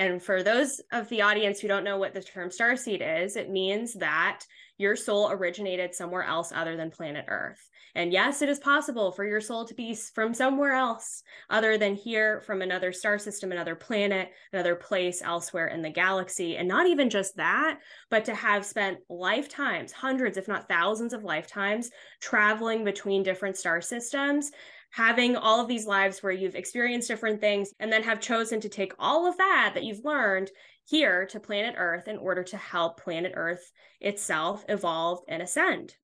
And for those of the audience who don't know what the term star seed is, it means that your soul originated somewhere else other than planet Earth. And yes, it is possible for your soul to be from somewhere else other than here, from another star system, another planet, another place elsewhere in the galaxy. And not even just that, but to have spent lifetimes, hundreds, if not thousands of lifetimes, traveling between different star systems having all of these lives where you've experienced different things and then have chosen to take all of that that you've learned here to planet Earth in order to help planet Earth itself evolve and ascend.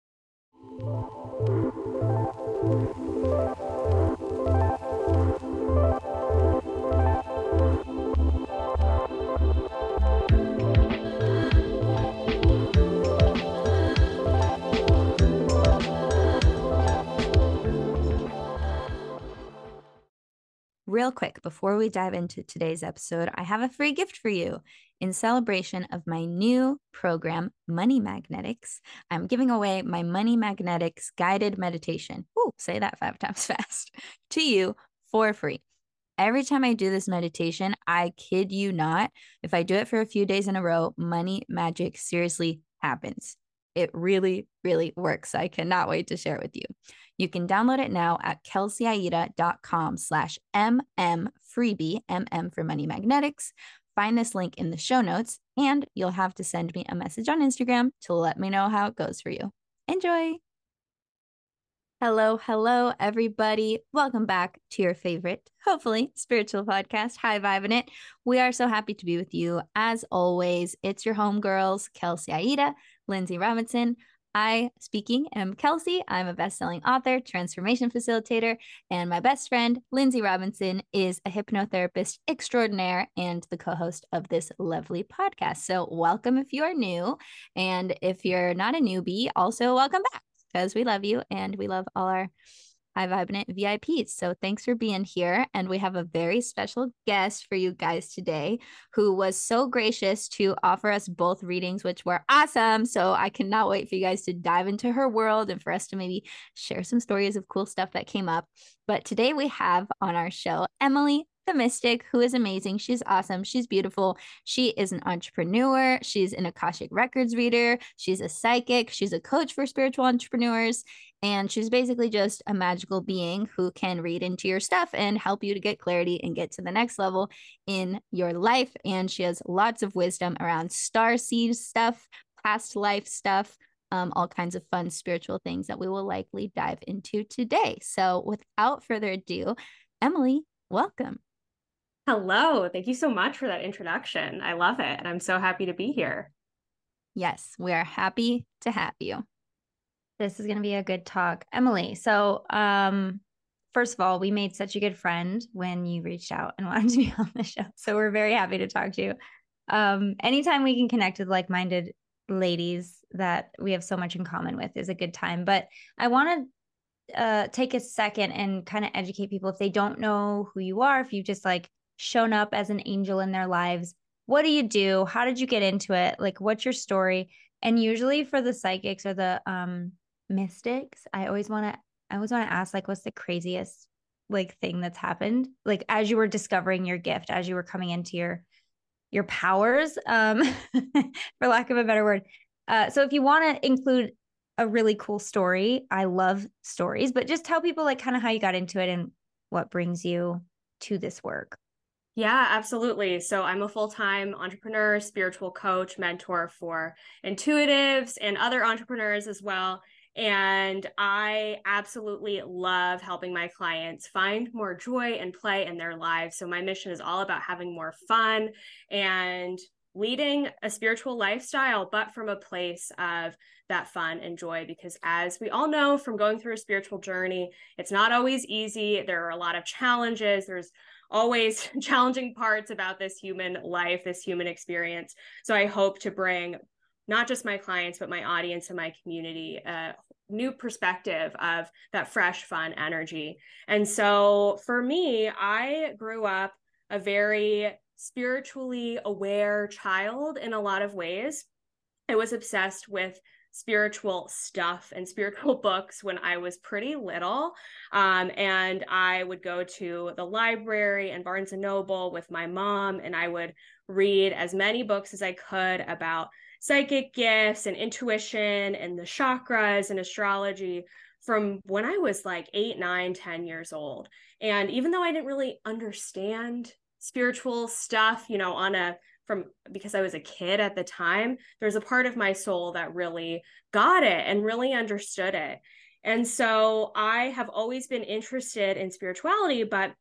Real quick, before we dive into today's episode, I have a free gift for you. In celebration of my new program, Money Magnetics, I'm giving away my Money Magnetics guided meditation. Ooh, say that five times fast to you for free. Every time I do this meditation, I kid you not, if I do it for a few days in a row, money magic seriously happens. It really, really works. I cannot wait to share it with you. You can download it now at kelseyaida.com slash mm freebie, mm for money magnetics. Find this link in the show notes, and you'll have to send me a message on Instagram to let me know how it goes for you. Enjoy! Hello, hello, everybody. Welcome back to your favorite, hopefully, spiritual podcast, High Vibing It. We are so happy to be with you. As always, it's your homegirls, Kelsey Aida, Lynnsey Robinson. I, speaking, am Kelsey. I'm a best-selling author, transformation facilitator, and my best friend, Lynnsey Robinson, is a hypnotherapist extraordinaire and the co-host of this lovely podcast. So welcome if you are new. And if you're not a newbie, also welcome back because we love you and we love all our High Vibing It VIPs. So thanks for being here. And we have a very special guest for you guys today who was so gracious to offer us both readings, which were awesome. So I cannot wait for you guys to dive into her world and for us to maybe share some stories of cool stuff that came up. But today we have on our show Emily the mystic who is amazing. She's awesome. She's beautiful. She is an entrepreneur. She's an Akashic Records reader. She's a psychic. She's a coach for spiritual entrepreneurs. And she's basically just a magical being who can read into your stuff and help you to get clarity and get to the next level in your life. And she has lots of wisdom around star seed stuff, past life stuff, um, all kinds of fun spiritual things that we will likely dive into today. So, without further ado, Emily, welcome. Hello. Thank you so much for that introduction. I love it. And I'm so happy to be here. Yes, we are happy to have you. This is going to be a good talk. Emily, so um first of all, we made such a good friend when you reached out and wanted to be on the show. So we're very happy to talk to you. Um anytime we can connect with like-minded ladies that we have so much in common with is a good time. But I want to uh take a second and kind of educate people if they don't know who you are, if you just like shown up as an angel in their lives. What do you do? How did you get into it? Like what's your story? And usually for the psychics or the um mystics, I always want to I always want to ask like what's the craziest like thing that's happened like as you were discovering your gift as you were coming into your your powers um for lack of a better word. Uh so if you want to include a really cool story, I love stories, but just tell people like kind of how you got into it and what brings you to this work. Yeah, absolutely. So I'm a full time entrepreneur, spiritual coach, mentor for intuitives and other entrepreneurs as well. And I absolutely love helping my clients find more joy and play in their lives. So my mission is all about having more fun and leading a spiritual lifestyle, but from a place of that fun and joy. Because as we all know from going through a spiritual journey, it's not always easy. There are a lot of challenges. There's always challenging parts about this human life, this human experience. So I hope to bring not just my clients, but my audience and my community a new perspective of that fresh, fun energy. And so for me, I grew up a very spiritually aware child in a lot of ways. I was obsessed with spiritual stuff and spiritual books when I was pretty little. Um, and I would go to the library and Barnes and Noble with my mom, and I would read as many books as I could about psychic gifts and intuition and the chakras and astrology from when I was like eight, nine, ten years old. And even though I didn't really understand spiritual stuff, you know, on a from because I was a kid at the time, there's a part of my soul that really got it and really understood it. And so I have always been interested in spirituality, but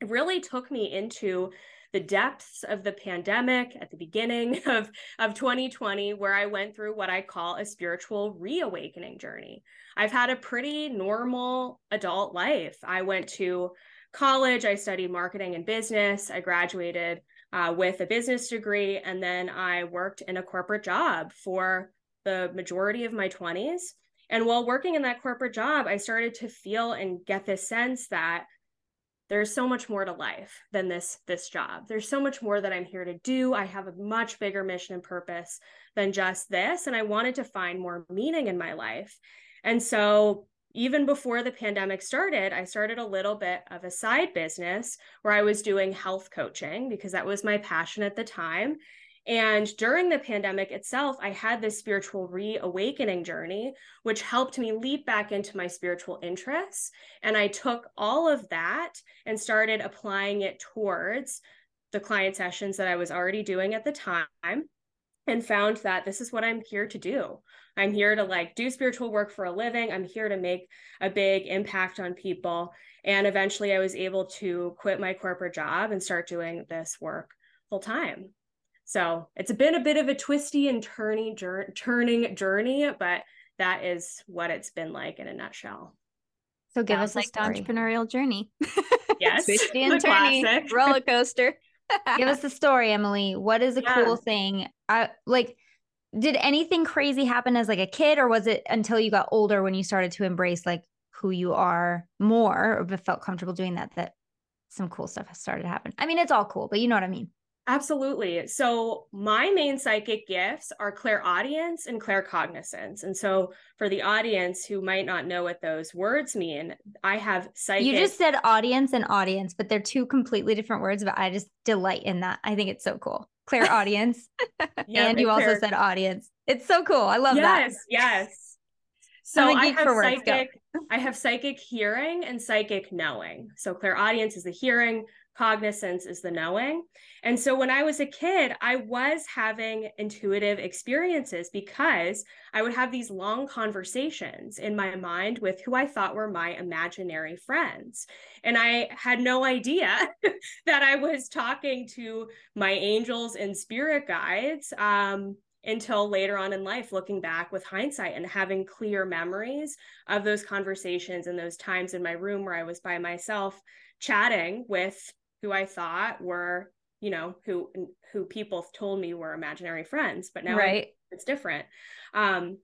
it really took me into the depths of the pandemic at the beginning of, of 2020, where I went through what I call a spiritual reawakening journey. I've had a pretty normal adult life. I went to college, I studied marketing and business, I graduated uh, with a business degree. And then I worked in a corporate job for the majority of my 20s. And while working in that corporate job, I started to feel and get this sense that there's so much more to life than this this job there's so much more that i'm here to do i have a much bigger mission and purpose than just this and i wanted to find more meaning in my life and so even before the pandemic started, I started a little bit of a side business where I was doing health coaching because that was my passion at the time. And during the pandemic itself, I had this spiritual reawakening journey, which helped me leap back into my spiritual interests. And I took all of that and started applying it towards the client sessions that I was already doing at the time and found that this is what I'm here to do. I'm here to like do spiritual work for a living. I'm here to make a big impact on people. And eventually I was able to quit my corporate job and start doing this work full time. So it's been a bit of a twisty and turning, turning journey, but that is what it's been like in a nutshell. So give us like entrepreneurial journey. Yes. twisty and turning roller coaster. Give us the story, Emily. What is a yeah. cool thing? I like did anything crazy happen as like a kid or was it until you got older when you started to embrace like who you are more or felt comfortable doing that that some cool stuff has started to happen i mean it's all cool but you know what i mean absolutely so my main psychic gifts are clairaudience and claircognizance and so for the audience who might not know what those words mean i have psychic you just said audience and audience but they're two completely different words but i just delight in that i think it's so cool clairaudience. yeah, and you also said audience. It's so cool. I love yes, that. Yes, yes. So I have psychic, I have psychic hearing and psychic knowing. So clairaudience is the hearing, cognizance is the knowing. And so when I was a kid, I was having intuitive experiences because I would have these long conversations in my mind with who I thought were my imaginary friends. And I had no idea that I was talking to my angels and spirit guides. Um, until later on in life, looking back with hindsight and having clear memories of those conversations and those times in my room where I was by myself chatting with who I thought were, you know, who who people told me were imaginary friends, but now right. it's different. Um,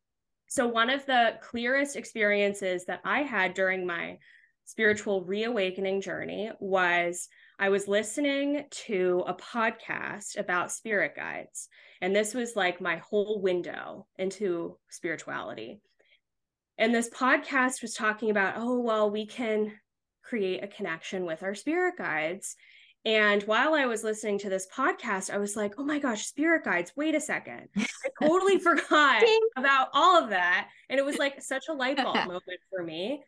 so one of the clearest experiences that I had during my spiritual reawakening journey was I was listening to a podcast about spirit guides. And this was like my whole window into spirituality. And this podcast was talking about, oh, well, we can create a connection with our spirit guides. And while I was listening to this podcast, I was like, oh my gosh, spirit guides, wait a second. I totally forgot about all of that. And it was like such a light bulb moment for me.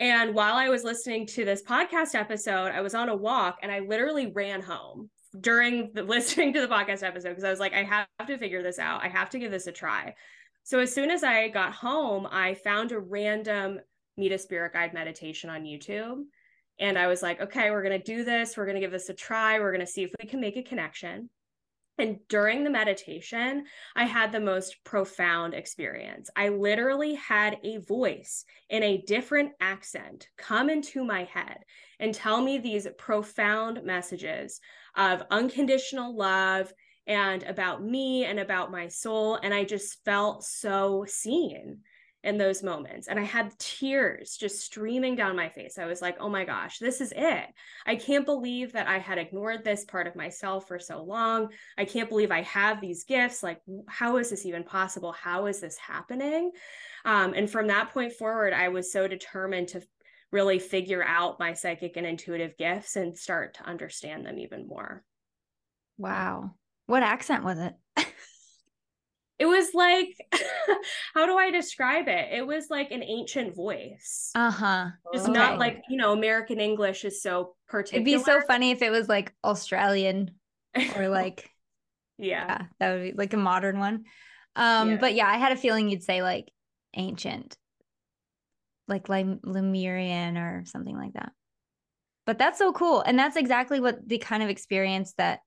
And while I was listening to this podcast episode, I was on a walk and I literally ran home during the listening to the podcast episode because I was like, I have to figure this out. I have to give this a try. So as soon as I got home, I found a random meet a spirit guide meditation on YouTube. And I was like, okay, we're going to do this. We're going to give this a try. We're going to see if we can make a connection. And during the meditation, I had the most profound experience. I literally had a voice in a different accent come into my head and tell me these profound messages of unconditional love and about me and about my soul. And I just felt so seen in those moments. And I had tears just streaming down my face. I was like, oh my gosh, this is it. I can't believe that I had ignored this part of myself for so long. I can't believe I have these gifts. Like, how is this even possible? How is this happening? Um, and from that point forward, I was so determined to really figure out my psychic and intuitive gifts and start to understand them even more. Wow. What accent was it? it was like how do i describe it it was like an ancient voice uh-huh it's okay. not like you know american english is so particular it'd be so funny if it was like australian or like yeah. yeah. that would be like a modern one um yeah. but yeah i had a feeling you'd say like ancient like like lemurian or something like that but that's so cool and that's exactly what the kind of experience that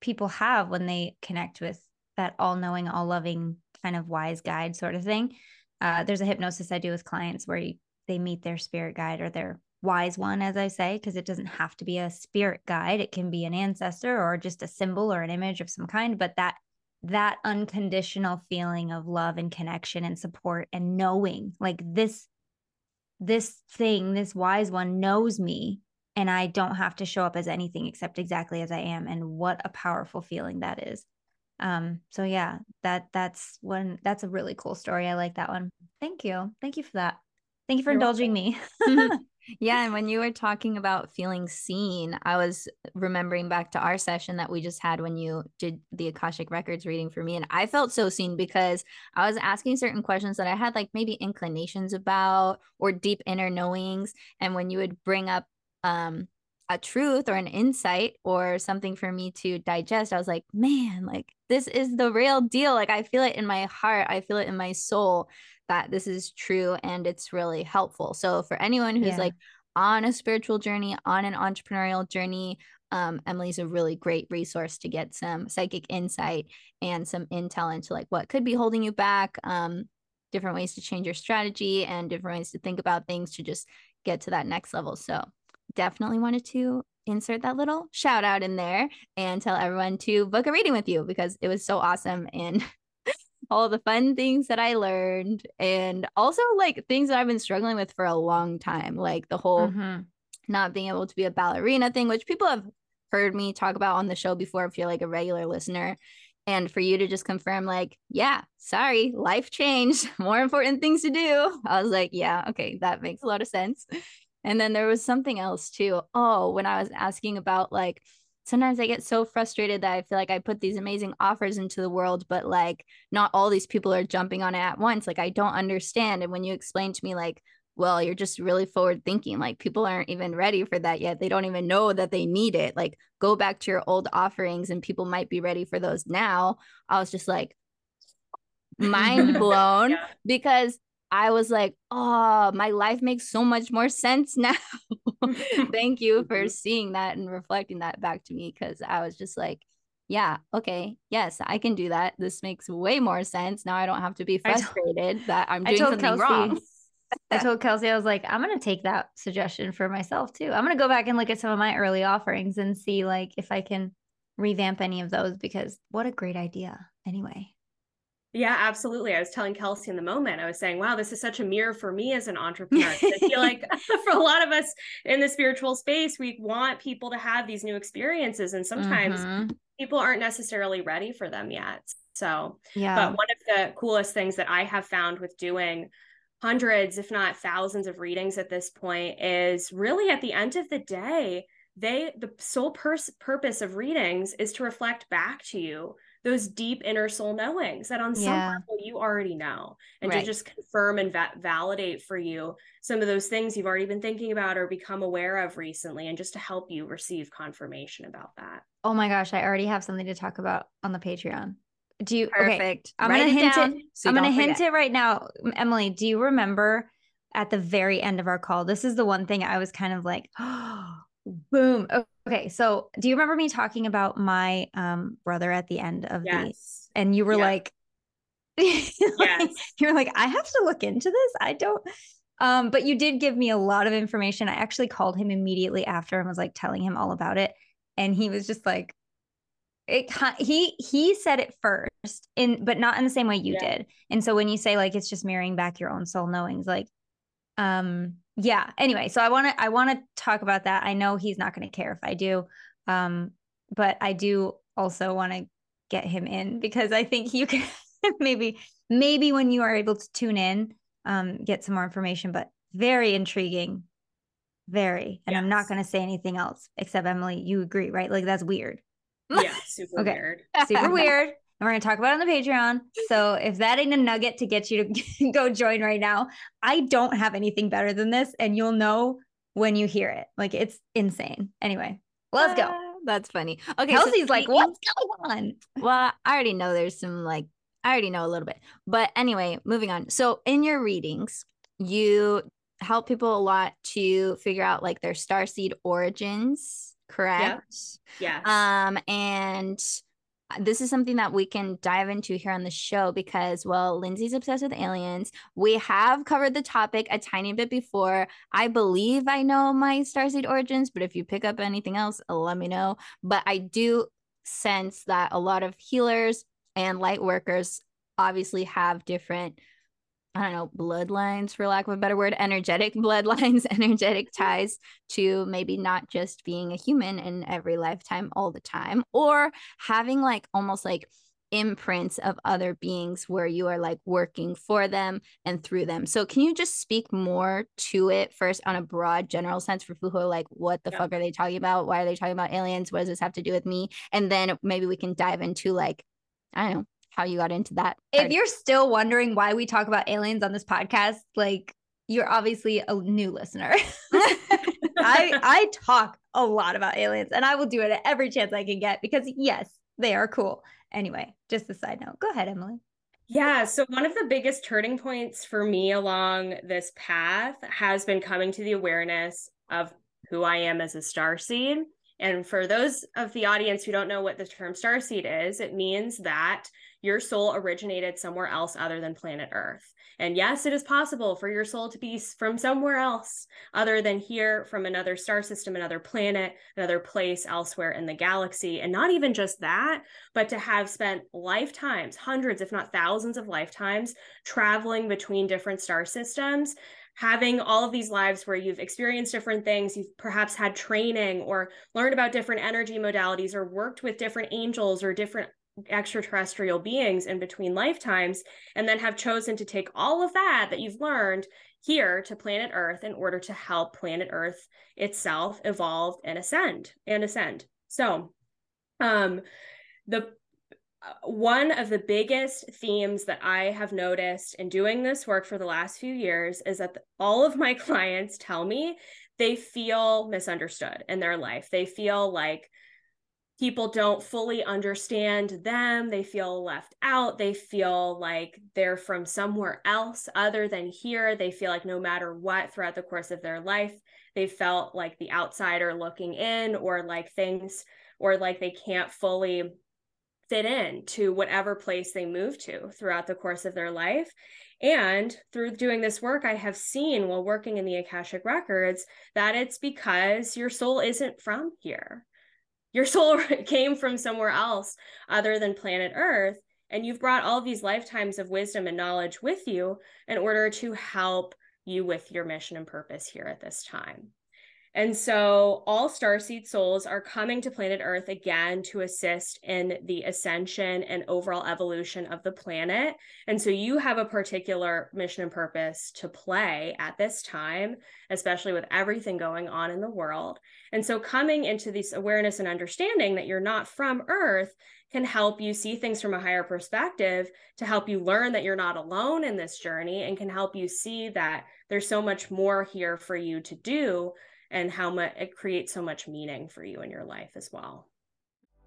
people have when they connect with that all knowing, all loving kind of wise guide sort of thing. Uh, there's a hypnosis I do with clients where you, they meet their spirit guide or their wise one, as I say, because it doesn't have to be a spirit guide. It can be an ancestor or just a symbol or an image of some kind. But that that unconditional feeling of love and connection and support and knowing like this this thing this wise one knows me and i don't have to show up as anything except exactly as i am and what a powerful feeling that is um so yeah that that's one that's a really cool story. I like that one. Thank you. Thank you for that. Thank you for You're indulging welcome. me. Yeah and when you were talking about feeling seen i was remembering back to our session that we just had when you did the akashic records reading for me and i felt so seen because i was asking certain questions that i had like maybe inclinations about or deep inner knowings and when you would bring up um a truth or an insight or something for me to digest i was like man like this is the real deal. Like i feel it in my heart i feel it in my soul that this is true and it's really helpful. So for anyone who's yeah. like on a spiritual journey on an entrepreneurial journey um, emily's a really great resource to get some psychic insight and some intel into like what could be holding you back um, different ways to change your strategy and different ways to think about things to just get to that next level. So definitely wanted to insert that little shout out in there and tell everyone to book a reading with you because it was so awesome and all the fun things that I learned and also like things that I've been struggling with for a long time like the whole mm-hmm. not being able to be a ballerina thing which people have heard me talk about on the show before if you're like a regular listener. And for you to just confirm like yeah sorry life changed. More important things to do. I was like yeah okay that makes a lot of sense and then there was something else too. Oh, when I was asking about like, sometimes I get so frustrated that I feel like I put these amazing offers into the world, but like not all these people are jumping on it at once. Like I don't understand. And when you explain to me, like, well, you're just really forward thinking. Like people aren't even ready for that yet. They don't even know that they need it. Like go back to your old offerings and people might be ready for those now. I was just like, mind blown yeah. because I was like, oh, my life makes so much more sense now. Thank you for mm-hmm. seeing that and reflecting that back to me because I was just like, yeah, okay, yes, I can do that. This makes way more sense. Now I don't have to be frustrated told, that I'm doing something Kelsey, wrong. I told Kelsey, I was like, I'm going to take that suggestion for myself too. I'm going to go back and look at some of my early offerings and see like if I can revamp any of those because what a great idea anyway. Yeah, absolutely. I was telling Kelsey in the moment, I was saying, wow, this is such a mirror for me as an entrepreneur. I feel like for a lot of us in the spiritual space, we want people to have these new experiences. And sometimes mm-hmm. people aren't necessarily ready for them yet. So, yeah. But one of the coolest things that I have found with doing hundreds, if not thousands of readings at this point is really at the end of the day, they the sole pers- purpose of readings is to reflect back to you those deep inner soul knowings that on some yeah. level you already know and right. to just confirm and va- validate for you some of those things you've already been thinking about or become aware of recently and just to help you receive confirmation about that oh my gosh i already have something to talk about on the patreon do you perfect okay, i'm Write gonna it hint down, it so i'm gonna forget. hint it right now emily do you remember at the very end of our call this is the one thing i was kind of like oh boom Okay, so do you remember me talking about my um brother at the end of yes. the and you were yeah. like yes. you're like I have to look into this. I don't um but you did give me a lot of information. I actually called him immediately after and was like telling him all about it and he was just like it he he said it first in but not in the same way you yeah. did and so when you say like it's just mirroring back your own soul knowings like um yeah anyway so i want to i want to talk about that i know he's not going to care if i do um but i do also want to get him in because i think you can maybe maybe when you are able to tune in um get some more information but very intriguing very and yes. i'm not going to say anything else except emily you agree right like that's weird yeah, super okay. weird. Super weird. And we're going to talk about it on the Patreon. So if that ain't a nugget to get you to go join right now, I don't have anything better than this. And you'll know when you hear it. Like it's insane. Anyway, let's go. Uh, that's funny. Okay. Kelsey's so like, what's going on? Well, I already know there's some like, I already know a little bit. But anyway, moving on. So in your readings, you help people a lot to figure out like their star seed origins correct? Yeah. Um, and Uh, this is something that we can dive into here on the show because, well, Lynnsey's obsessed with aliens. We have covered the topic a tiny bit before. I believe I know my starseed origins, but if you pick up anything else, let me know. But I do sense that a lot of healers and light workers obviously have different I don't know, bloodlines, for lack of a better word, energetic bloodlines, energetic ties to maybe not just being a human in every lifetime all the time, or having like almost like imprints of other beings where you are like working for them and through them. So, can you just speak more to it first on a broad general sense for people who are like, what the yeah. fuck are they talking about? Why are they talking about aliens? What does this have to do with me? And then maybe we can dive into like, I don't know, how you got into that. If you're still wondering why we talk about aliens on this podcast, like you're obviously a new listener. I I talk a lot about aliens and I will do it at every chance I can get because yes, they are cool. Anyway, just a side note. Go ahead, Emily. Yeah, so one of the biggest turning points for me along this path has been coming to the awareness of who I am as a star seed. And for those of the audience who don't know what the term star seed is, it means that your soul originated somewhere else other than planet Earth. And yes, it is possible for your soul to be from somewhere else other than here, from another star system, another planet, another place elsewhere in the galaxy. And not even just that, but to have spent lifetimes, hundreds, if not thousands of lifetimes, traveling between different star systems having all of these lives where you've experienced different things, you've perhaps had training or learned about different energy modalities or worked with different angels or different extraterrestrial beings in between lifetimes and then have chosen to take all of that that you've learned here to planet earth in order to help planet earth itself evolve and ascend and ascend so um the uh, one of the biggest themes that I have noticed in doing this work for the last few years is that all of my clients tell me they feel misunderstood in their life. They feel like people don't fully understand them. They feel left out. They feel like they're from somewhere else other than here. They feel like no matter what throughout the course of their life, they felt like the outsider looking in or like things or like they can't fully fit in to whatever place they move to throughout the course of their life. And through doing this work, I have seen while working in the Akashic Records that it's because your soul isn't from here your soul came from somewhere else other than planet Earth. And you've brought all these lifetimes of wisdom and knowledge with you in order to help you with your mission and purpose here at this time. And so all starseed souls are coming to planet Earth again to assist in the ascension and overall evolution of the planet. And so you have a particular mission and purpose to play at this time, especially with everything going on in the world. And so coming into this awareness and understanding that you're not from Earth can help you see things from a higher perspective to help you learn that you're not alone in this journey and can help you see that there's so much more here for you to do and how much it creates so much meaning for you in your life as well.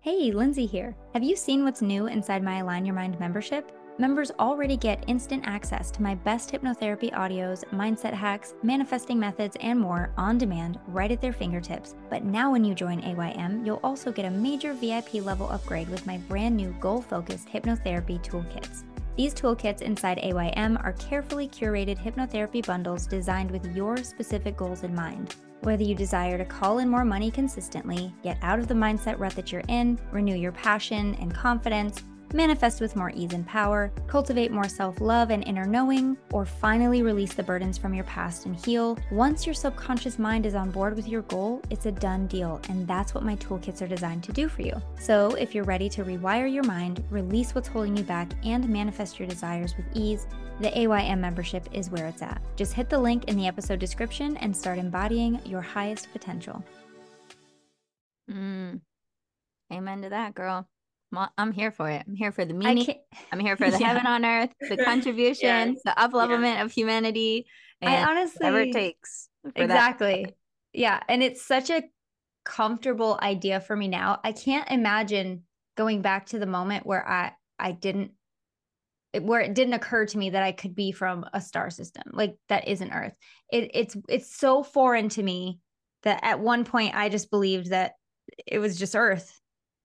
Hey, Lynnsey here. Have you seen what's new inside my Align Your Mind membership? Members already get instant access to my best hypnotherapy audios, mindset hacks, manifesting methods, and more on demand right at their fingertips. But now, when you join AYM, you'll also get a major VIP level upgrade with my brand new goal focused hypnotherapy toolkits. These toolkits inside AYM are carefully curated hypnotherapy bundles designed with your specific goals in mind. Whether you desire to call in more money consistently, get out of the mindset rut that you're in, renew your passion and confidence, manifest with more ease and power, cultivate more self love and inner knowing, or finally release the burdens from your past and heal, once your subconscious mind is on board with your goal, it's a done deal. And that's what my toolkits are designed to do for you. So if you're ready to rewire your mind, release what's holding you back, and manifest your desires with ease, the AYM membership is where it's at. Just hit the link in the episode description and start embodying your highest potential. Mm. Amen to that, girl. I'm here for it. I'm here for the meaning. I'm here for the yeah. heaven on earth, the contribution, the uplevelment yeah. of humanity. And I honestly, whatever it takes. Exactly. That. Yeah. And it's such a comfortable idea for me now. I can't imagine going back to the moment where I, I didn't, where it didn't occur to me that I could be from a star system like that isn't Earth. It, it's, it's so foreign to me that at one point I just believed that it was just Earth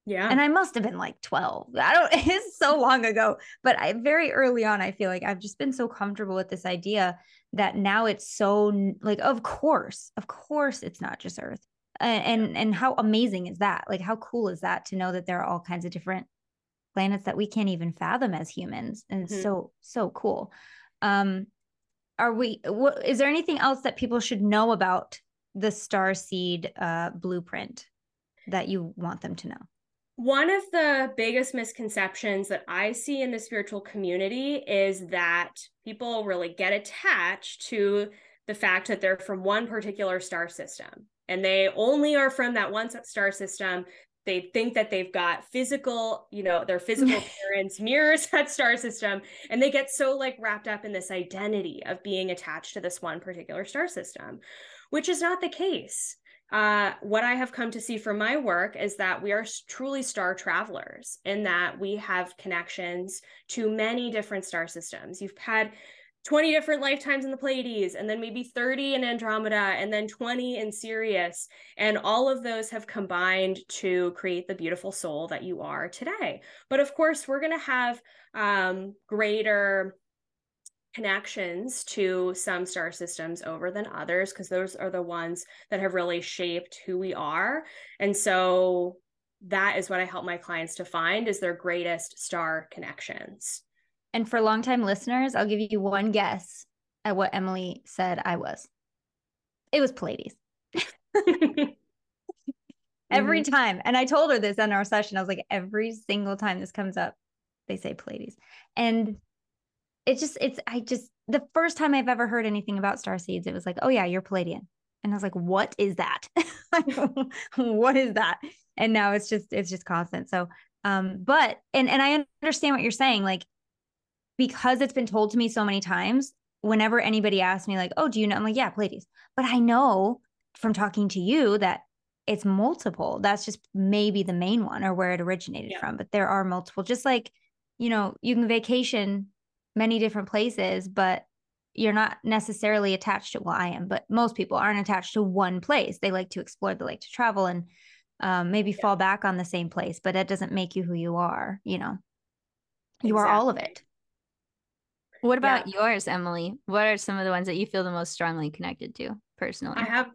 yeah. And I must have been like 12. I don't, it's so long ago, but I very early on, I feel like I've just been so comfortable with this idea that now it's so like, of course, of course, it's not just Earth. And, and, and how amazing is that? Like, how cool is that to know that there are all kinds of different planets that we can't even fathom as humans? And mm-hmm. so, so cool. Um, are we, what, is there anything else that people should know about the star seed uh, blueprint that you want them to know? One of the biggest misconceptions that I see in the spiritual community is that people really get attached to the fact that they're from one particular star system and they only are from that one star system. They think that they've got physical, you know, their physical appearance mirrors that star system. And they get so like wrapped up in this identity of being attached to this one particular star system, which is not the case uh, what I have come to see from my work is that we are truly star travelers in that we have connections to many different star systems. You've had 20 different lifetimes in the Pleiades, and then maybe 30 in Andromeda, and then 20 in Sirius. And all of those have combined to create the beautiful soul that you are today. But of course, we're going to have um, greater connections to some star systems over than others because those are the ones that have really shaped who we are. And so that is what i help my clients to find is their greatest star connections. And for longtime listeners i'll give you one guess at what emily said i was. It was pleiades. Every mm-hmm. time. And i told her this in our session. I was like every single time this comes up they say pleiades. And it just it's I just the first time I've ever heard anything about star seeds, it was like, oh yeah, you're Pleiadian. And I was like, what is that? what is that? And now it's just it's just constant. So um, but and and I understand what you're saying, like because it's been told to me so many times, whenever anybody asks me, like, oh, do you know? I'm like, yeah, Pleiades. But I know from talking to you that it's multiple. That's just maybe the main one or where it originated yeah. from. But there are multiple, just like, you know, you can vacation many different places, but you're not necessarily attached to well i am but most people aren't attached to one place they like to explore they like to travel and um, maybe yeah. fall back on the same place but that doesn't make you who you are you know you exactly. are all of it what about yeah. yours emily what are some of the ones that you feel the most strongly connected to personally i have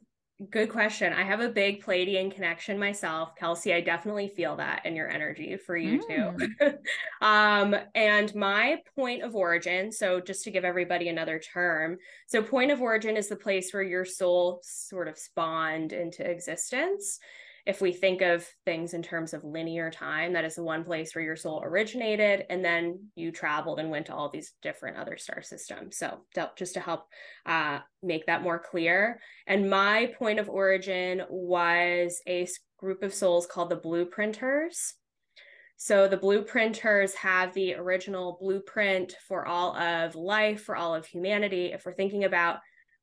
Good question. I have a big Pleiadian connection myself. Kelsey, I definitely feel that in your energy for you mm. too. um, and my point of origin, so just to give everybody another term, so point of origin is the place where your soul sort of spawned into existence if we think of things in terms of linear time, that is the one place where your soul originated, and then you traveled and went to all these different other star systems. So, just to help uh, make that more clear. And my point of origin was a group of souls called the Blueprinters. So, the Blueprinters have the original blueprint for all of life, for all of humanity. If we're thinking about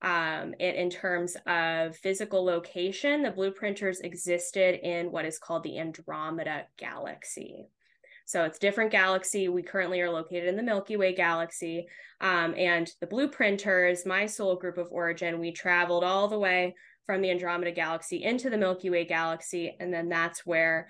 um, in, in, terms of physical location, the blueprinters existed in what is called the Andromeda galaxy. So it's different galaxy. We currently are located in the Milky Way galaxy. Um, and the blueprinters, my soul group of origin, we traveled all the way from the Andromeda galaxy into the Milky Way galaxy. And then that's where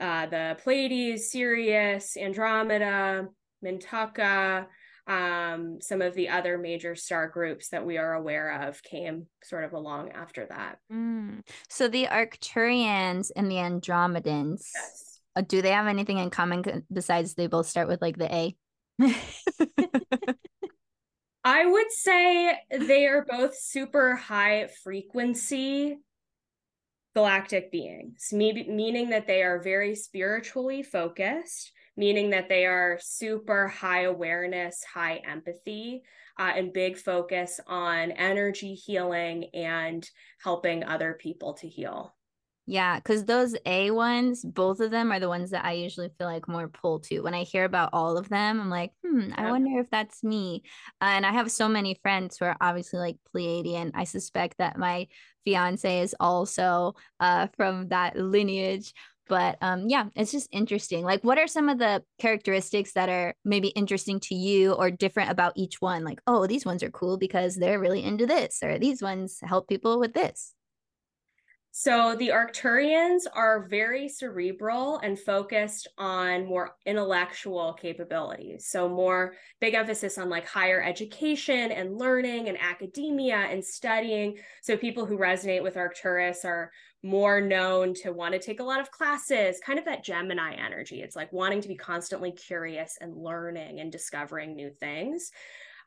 uh, the Pleiades, Sirius, Andromeda, Mintaka, um, some of the other major star groups that we are aware of came sort of along after that. Mm. So the Arcturians and the Andromedans, yes. uh, do they have anything in common besides they both start with like the A? I would say they are both super high frequency galactic beings, meaning that they are very spiritually focused meaning that they are super high awareness, high empathy, uh, and big focus on energy healing and helping other people to heal. Yeah, because those A ones, both of them are the ones that I usually feel like more pull to. When I hear about all of them, I'm like, hmm, I wonder if that's me. Uh, and I have so many friends who are obviously like Pleiadian. I suspect that my fiance is also uh, from that lineage but um yeah it's just interesting like what are some of the characteristics that are maybe interesting to you or different about each one like oh these ones are cool because they're really into this or these ones help people with this so the Arcturians are very cerebral and focused on more intellectual capabilities. So more big emphasis on like higher education and learning and academia and studying. So people who resonate with Arcturus are more known to want to take a lot of classes, kind of that Gemini energy. It's like wanting to be constantly curious and learning and discovering new things.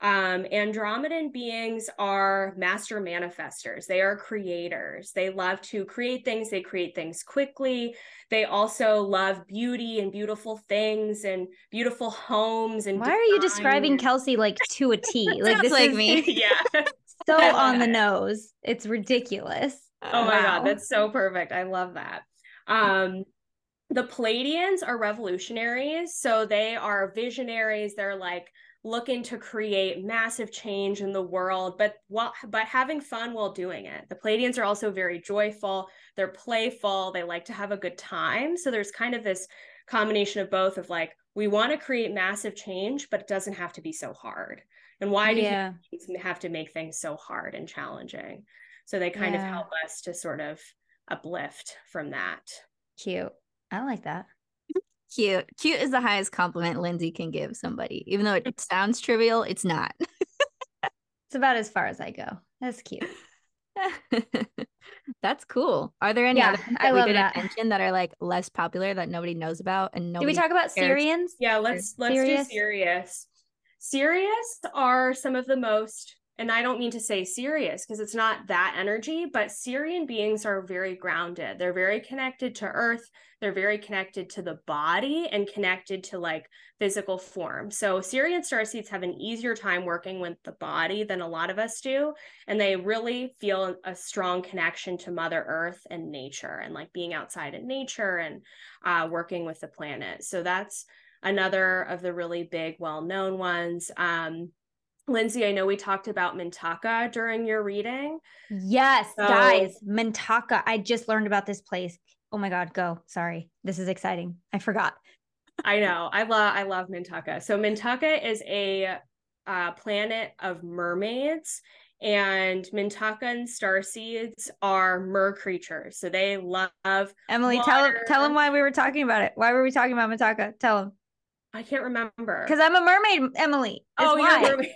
Um, Andromedan beings are master manifestors. They are creators. They love to create things. They create things quickly. They also love beauty and beautiful things and beautiful homes. And why design. are you describing Kelsey like to a T? Like this like is me. yeah, so on the nose. It's ridiculous. Oh my god, that's so perfect. I love that. Um, the Pleiadians are revolutionaries, so they are visionaries. They're like looking to create massive change in the world, but while, but having fun while doing it. The Pleiadians are also very joyful. They're playful. They like to have a good time. So there's kind of this combination of both of like we want to create massive change, but it doesn't have to be so hard. And why do yeah. you have to make things so hard and challenging? So they kind yeah. of help us to sort of uplift from that. Cute. I like that. Cute. Cute is the highest compliment Lynnsey can give somebody. Even though it sounds trivial, it's not. it's about as far as I go. That's cute. That's cool. Are there any yeah, other I love that. mention that are like less popular that nobody knows about and nobody Did we talk about cares? Sirians? Yeah, let's let's Sirius? do Sirius. Sirius are some of the most and I don't mean to say serious because it's not that energy, but Sirian beings are very grounded. They're very connected to earth. They're very connected to the body and connected to like physical form. So Sirian star seeds have an easier time working with the body than a lot of us do. And they really feel a strong connection to Mother Earth and nature and like being outside in nature and uh, working with the planet. So that's another of the really big, well known ones. Um, Lynnsey, I know we talked about Mintaka during your reading. Yes, so, guys, Mintaka. I just learned about this place. Oh my god, go. Sorry. This is exciting. I forgot. I know. I love I love Mintaka. So Mintaka is a uh, planet of mermaids and Mintakan star seeds are mer creatures. So they love Emily, water. tell tell them why we were talking about it. Why were we talking about Mintaka? Tell them. I can't remember. Because I'm a mermaid, Emily. oh, why. you're a mermaid.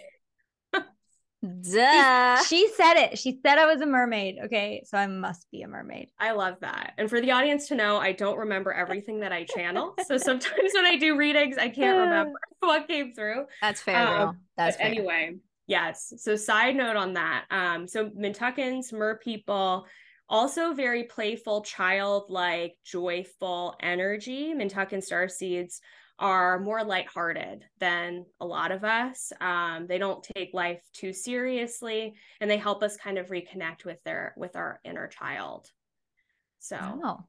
Duh. She, she, said it. She said I was a mermaid. Okay. So I must be a mermaid. I love that. And for the audience to know, I don't remember everything that I channel. so sometimes when I do readings, I can't remember what came through. That's fair, um, That's fair. Anyway, yes. So side note on that. Um, so Mintakans, mer people, also very playful, childlike, joyful energy. Mintakan star seeds are more lighthearted than a lot of us. Um, they don't take life too seriously, and they help us kind of reconnect with their with our inner child. So, oh,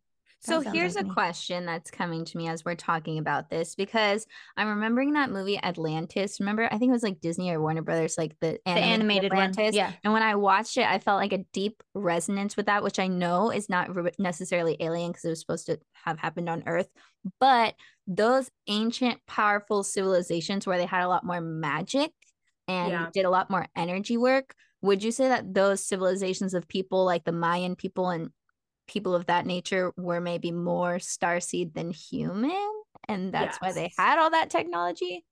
so here's like a me. question that's coming to me as we're talking about this because I'm remembering that movie Atlantis. Remember, I think it was like Disney or Warner Brothers, like the, the animated, Atlantis. One. Yeah. And when I watched it, I felt like a deep resonance with that, which I know is not necessarily alien because it was supposed to have happened on Earth. But those ancient, powerful civilizations where they had a lot more magic and yeah. did a lot more energy work. Would you say that those civilizations of people like the Mayan people and people of that nature were maybe more starseed than human and that's yes. why they had all that technology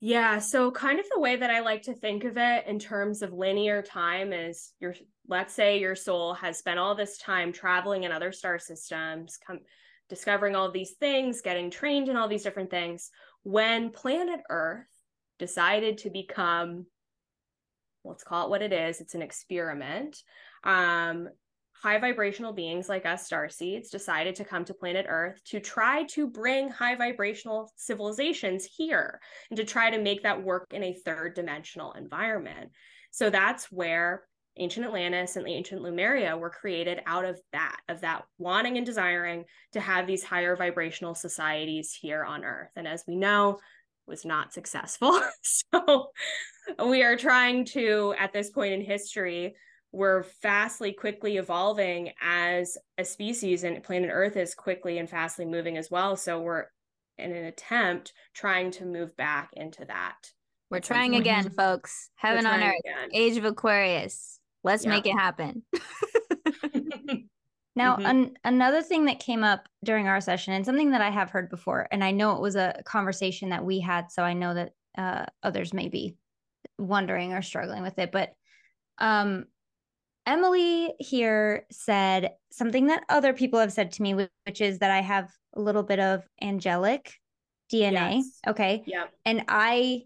Yeah, so kind of the way that I like to think of it in terms of linear time is your let's say your soul has spent all this time traveling in other star systems, come discovering all these things, getting trained in all these different things. When planet Earth decided to become let's call it what it is, it's an experiment. Um, high vibrational beings like us, star seeds, decided to come to planet Earth to try to bring high vibrational civilizations here and to try to make that work in a third dimensional environment. So that's where ancient Atlantis and the ancient Lemuria were created out of that, of that wanting and desiring to have these higher vibrational societies here on Earth. And as we know, was not successful. so we are trying to, at this point in history, we're fastly, quickly evolving as a species, and planet Earth is quickly and fastly moving as well. So we're in an attempt trying to move back into that. We're trying again, folks. Heaven on Earth, again. Age of Aquarius. Let's yeah. make it happen. now, mm-hmm. an- another thing that came up during our session, and something that I have heard before, and I know it was a conversation that we had, so I know that uh, others may be wondering or struggling with it, but um, Emily here said something that other people have said to me, which is that I have a little bit of angelic DNA. Yes. Okay. Yeah. And I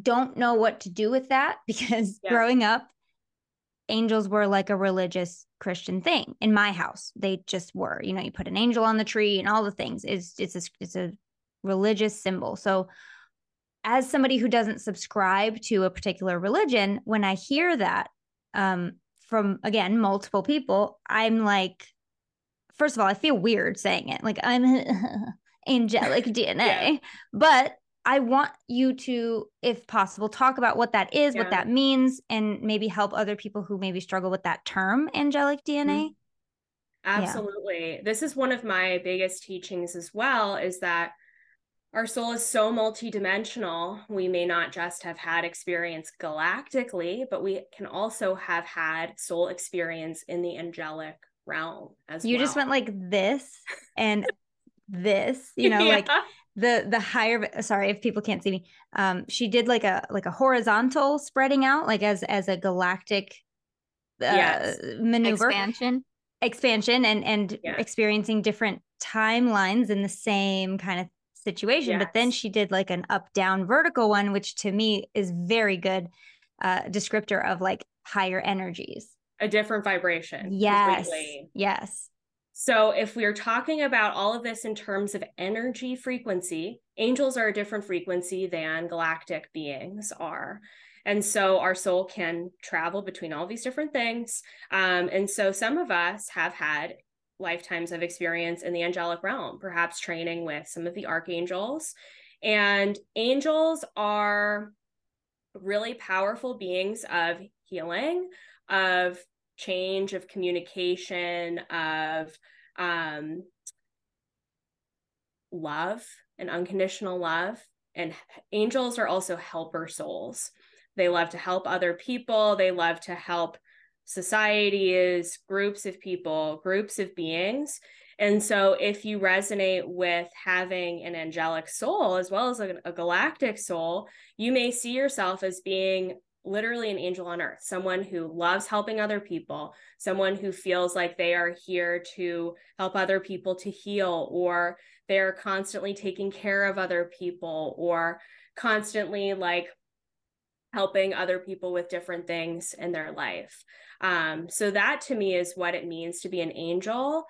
don't know what to do with that because yeah. growing up, angels were like a religious Christian thing in my house. They just were. You know, you put an angel on the tree and all the things. It's it's a, it's a religious symbol. So as somebody who doesn't subscribe to a particular religion, when I hear that, um, from again multiple people i'm like first of all i feel weird saying it like i'm angelic dna yeah. but i want you to if possible talk about what that is yeah. what that means and maybe help other people who maybe struggle with that term angelic dna mm-hmm. absolutely yeah. this is one of my biggest teachings as well is that our soul is so multidimensional. We may not just have had experience galactically, but we can also have had soul experience in the angelic realm as well. you well. just went like this and this, you know, yeah. like the the higher sorry if people can't see me. Um she did like a like a horizontal spreading out like as as a galactic uh, yes. maneuver expansion expansion and and yeah. experiencing different timelines in the same kind of situation. Yes. But then she did like an up down vertical one, which to me is very good uh, descriptor of like higher energies. A different vibration. Yes. Completely. Yes. So, if we're talking about all of this in terms of energy frequency, angels are a different frequency than galactic beings are. And so, our soul can travel between all these different things. Um, and so, some of us have had lifetimes of experience in the angelic realm, perhaps training with some of the archangels. And angels are really powerful beings of healing, of change, of communication, of um, love and unconditional love. And angels are also helper souls. They love to help other people, they love to help societies, groups of people, groups of beings. And so, if you resonate with having an angelic soul as well as a, a, galactic soul, you may see yourself as being literally an angel on earth, someone who loves helping other people, someone who feels like they are here to help other people to heal, or they're constantly taking care of other people, or constantly like helping other people with different things in their life. Um, so that to me is what it means to be an angel.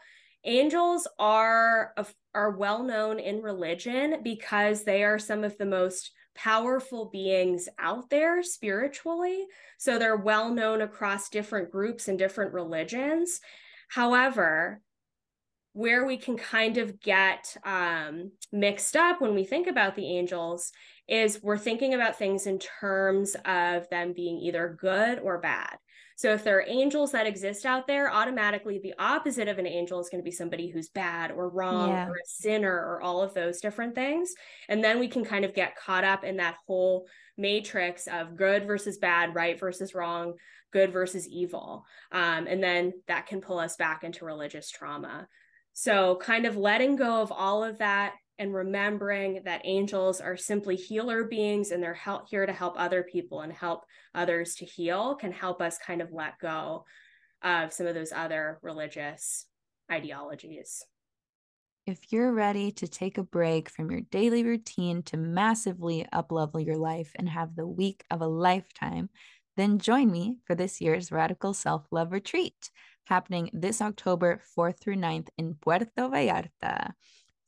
Angels are are well known in religion because they are some of the most powerful beings out there spiritually. So they're well known across different groups and different religions. However, where we can kind of get um, mixed up when we think about the angels is we're thinking about things in terms of them being either good or bad. So if there are angels that exist out there, automatically the opposite of an angel is going to be somebody who's bad or wrong yeah. or a sinner or all of those different things. And then we can kind of get caught up in that whole matrix of good versus bad, right versus wrong, good versus evil. Um, and then that can pull us back into religious trauma. So, kind of letting go of all of that and remembering that angels are simply healer beings and they're help, here to help other people and help others to heal can help us kind of let go of some of those other religious ideologies. If you're ready to take a break from your daily routine to massively uplevel your life and have the week of a lifetime, then join me for this year's Radical Self Love Retreat happening this October 4th through 9th in Puerto Vallarta.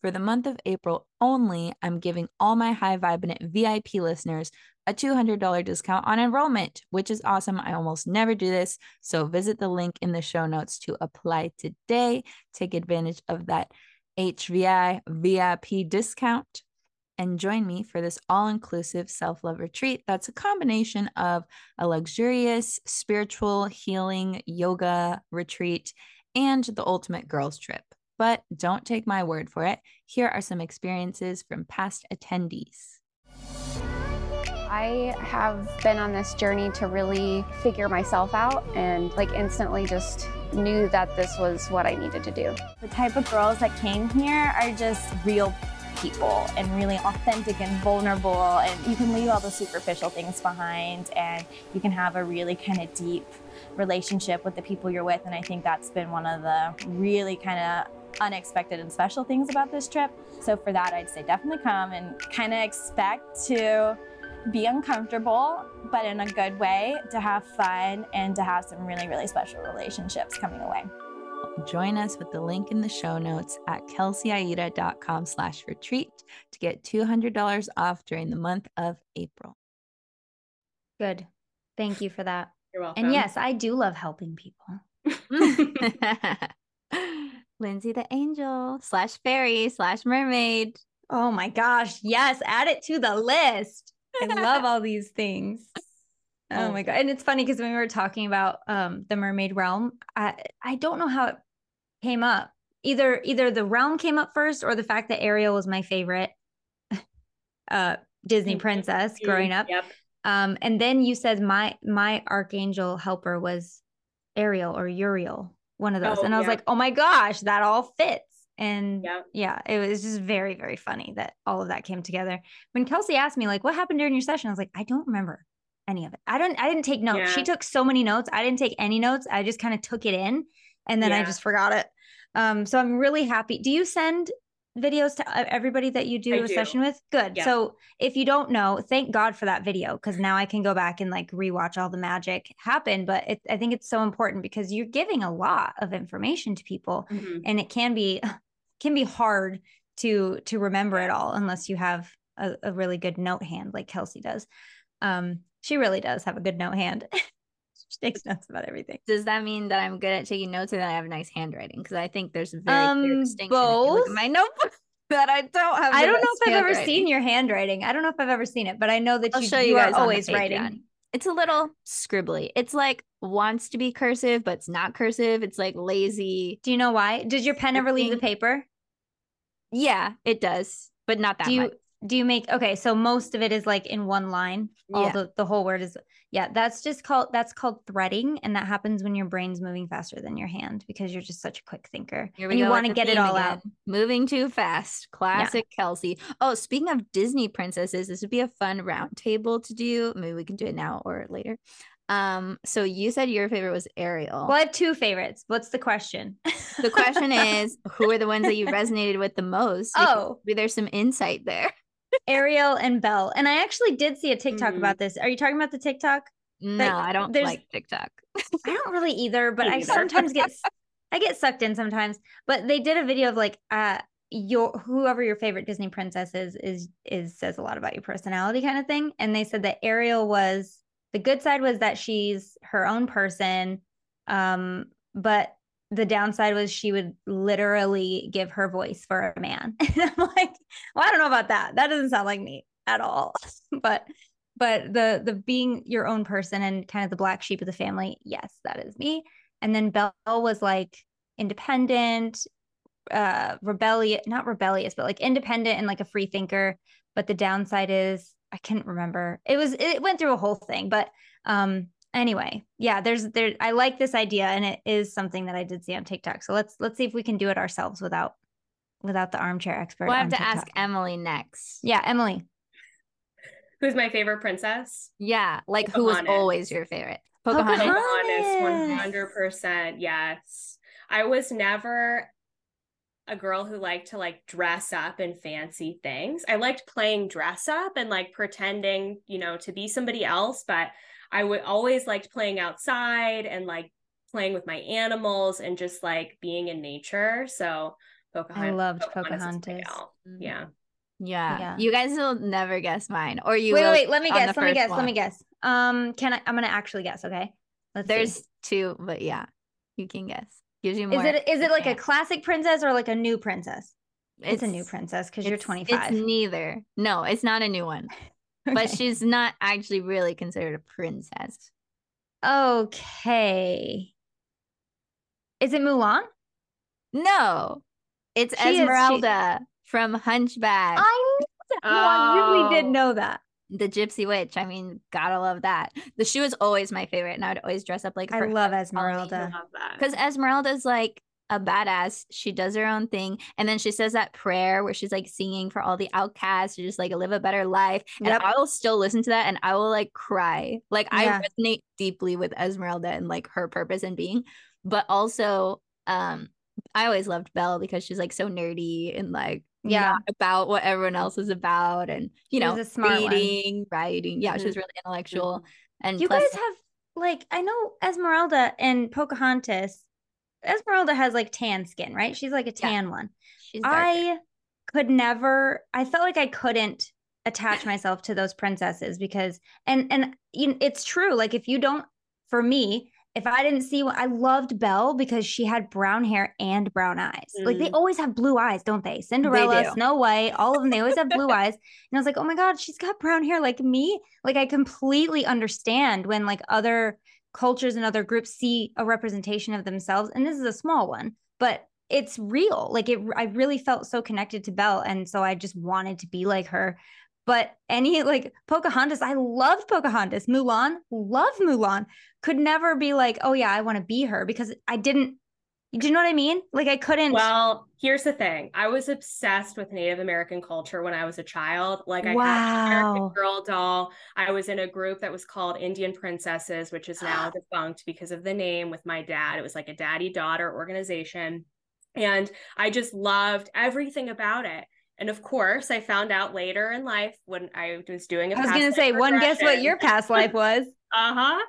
For the month of April only, I'm giving all my High Vibinant VIP listeners a $200 discount on enrollment, which is awesome. I almost never do this. So visit the link in the show notes to apply today. Take advantage of that HVI VIP discount and join me for this all inclusive self love retreat that's a combination of a luxurious spiritual healing yoga retreat and the ultimate girls trip. But don't take my word for it. Here are some experiences from past attendees. I have been on this journey to really figure myself out and like instantly just knew that this was what I needed to do. The type of girls that came here are just real people and really authentic and vulnerable and you can leave all the superficial things behind and you can have a really kind of deep relationship with the people you're with and I think that's been one of the really kind of unexpected and special things about this trip. So for that I'd say definitely come and kind of expect to be uncomfortable, but in a good way, to have fun and to have some really, really special relationships coming away. Join us with the link in the show notes at kelseyaida.com slash retreat to get $200 off during the month of April. Good. Thank you for that. You're welcome. And yes, I do love helping people. Lynnsey the angel slash fairy slash mermaid. Oh my gosh. Yes. Add it to the list. I love all these things. Oh, oh my god. And it's funny because when we were talking about um the mermaid realm, I I don't know how it came up. Either either the realm came up first or the fact that Ariel was my favorite uh Disney mm-hmm. princess growing up. Yep. Um and then you said my my archangel helper was Ariel or Uriel, one of those. Oh, and I was like, "Oh my gosh, that all fits." And yeah. yeah, it was just very, very funny that all of that came together. When Kelsey asked me, like, what happened during your session? I was like, I don't remember any of it. I don't, I didn't take notes. Yeah. She took so many notes. I didn't take any notes. I just kind of took it in and then yeah. I just forgot it. Um, so I'm really happy. Do you send videos to uh, everybody that you do I a do. session with? Good. Yeah. So if you don't know, thank God for that video because now I can go back and like rewatch all the magic happen. But it, I think it's so important because you're giving a lot of information to people, mm-hmm. and it can be can be hard to to remember it all unless you have a, a really good note hand like Kelsey does. Um, she really does have a good note hand. she takes notes about everything. Does that mean that I'm good at taking notes or that I have nice handwriting? Because I think there's a very um, clear distinction. Both. my notebook that I don't have. I don't know if I've ever seen your handwriting. I don't know if I've ever seen it, but I know that I'll you, show you, you are always writing. It's a little scribbly. It's like wants to be cursive, but it's not cursive. It's like lazy. Do you know why? Did your pen ever leave the paper? Yeah, it does, but not that do you, much. Do you make okay? So most of it is like in one line. All yeah. the the whole word is yeah. That's just called that's called threading, and that happens when your brain's moving faster than your hand because you're just such a quick thinker. and you want to get it all again. out. Moving too fast. Classic yeah. Kelsey. Oh, speaking of Disney princesses, this would be a fun round table to do. Maybe we can do it now or later. Um, so you said your favorite was Ariel. Well, I have two favorites. What's the question? the question is who are the ones that you resonated with the most? Oh, maybe there's some insight there. Ariel and Belle. And I actually did see a TikTok mm. about this. Are you talking about the TikTok? No, like, I don't like TikTok. I don't really either, but I sometimes get I get sucked in sometimes. But they did a video of like uh your whoever your favorite Disney princess is is is says a lot about your personality kind of thing. And they said that Ariel was the good side was that she's her own person um but the downside was she would literally give her voice for a man. And i'm like well i don't know about that. That doesn't sound like me at all. But but the the being your own person and kind of the black sheep of the family yes that is me. And then belle was like independent uh rebellious not rebellious but like independent and like a free thinker. But the downside is I can't remember. It was it went through a whole thing, but um anyway, yeah, there's there I like this idea and it is something that I did see on TikTok. So let's let's see if we can do it ourselves without without the armchair expert. We'll have to TikTok. ask Emily next. Yeah, Emily. Who's my favorite princess? Yeah, like who was always your favorite? Pocahontas. Pocahontas. Pocahontas, one hundred percent. Yes, I was never a girl who liked to like dress up in fancy things. I liked playing dress up and like pretending, you know, to be somebody else. But I would always liked playing outside and like playing with my animals and just like being in nature. So Pocahontas. I loved is my Pocahontas. gal. Mhm. Yeah. Yeah. Yeah. You guys will never guess mine. Or you wait, will wait, let me guess. Let me first guess. Let me guess. Um, can I? I'm gonna actually guess. Okay. Let's see. There's two, but yeah, you can guess. Gives you more. Is it is it like a classic princess or like a new princess? It's, a new princess because you're it's- 25. It's neither. No, it's not a new one. But she's not actually really considered a princess. okay. Is it Mulan? No, it's She is- she- Esmeralda from Hunchback, I knew that. No, I really did Oh. know that. the Gypsy Witch. I mean, gotta love that. The shoe is always my favorite, and I would always dress up like I love Esmeralda. because Esmeralda's like a badass. She does her own thing, and then she says that prayer where she's like singing for all the outcasts to just like live a better life. And Yep. I will still listen to that, and I will like cry. Like Yeah. I resonate deeply with Esmeralda and like her purpose and being, but also, um, I always loved Belle because she's like so nerdy and like Yeah. not about what everyone else is about, and you know, was smart one. reading, writing. Yeah, Mhm. she's really intellectual. And You plus, guys have like I know Esmeralda and Pocahontas. Esmeralda has like tan skin, right? She's like a Yeah. tan one. she's darker. I could never I felt like I couldn't attach myself to those princesses because and and you know, it's true like if you don't for me if I didn't see I loved Belle because she had brown hair and brown eyes. Like they Mm. always have blue eyes, don't they? Cinderella, do. Snow White, all of them they always have blue eyes. And I was like, "Oh my god, she's got brown hair like me." Like I completely understand when like other cultures and other groups see a representation of themselves and this is a small one, but it's real. Like it I really felt so connected to Belle and so I just wanted to be like her. But any like Pocahontas, I loved Pocahontas. Mulan, love Mulan. Could never be like, "Oh yeah, I want to be her" because I didn't do you know what I mean? Like I couldn't Well, here's the thing. I was obsessed with Native American culture when I was a child. Like I had an American Girl doll. I was in a group that was called Indian Princesses, which is now defunct because of the name with my dad. It was like a daddy-daughter organization. And I just loved everything about it. And of course, I found out later in life when I was doing a I was past gonna life say, one guess what your past life was. Uh-huh.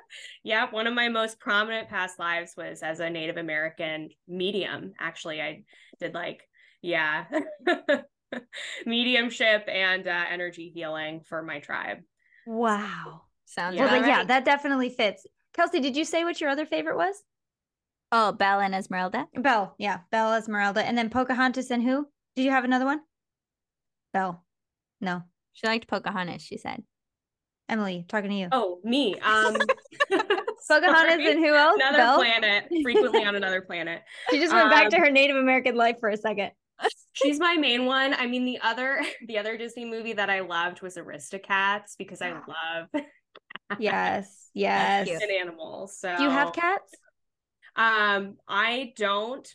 Yeah, one of my most prominent past lives was as a Native American medium. Actually, I did like, yeah, mediumship and uh, energy healing for my tribe. Wow. sounds Yeah. Well, about yeah, that definitely fits. Kelsey, did you say what your other favorite was? Oh, Belle and Esmeralda. Belle. Yeah, Belle Esmeralda. And then Pocahontas and who? Did you have another one? Belle. No. She liked Pocahontas, she said. Emily, talking to you. Oh, me. Um Pocahontas sorry. and who else? another Belle? planet, frequently on another planet. She just went back to Um, her Native American life for a second. She's my main one. I mean, the other the other Disney movie that I loved was Aristocats because I love Yes. Yes. cute. and animals. So Do you have cats? Um, I don't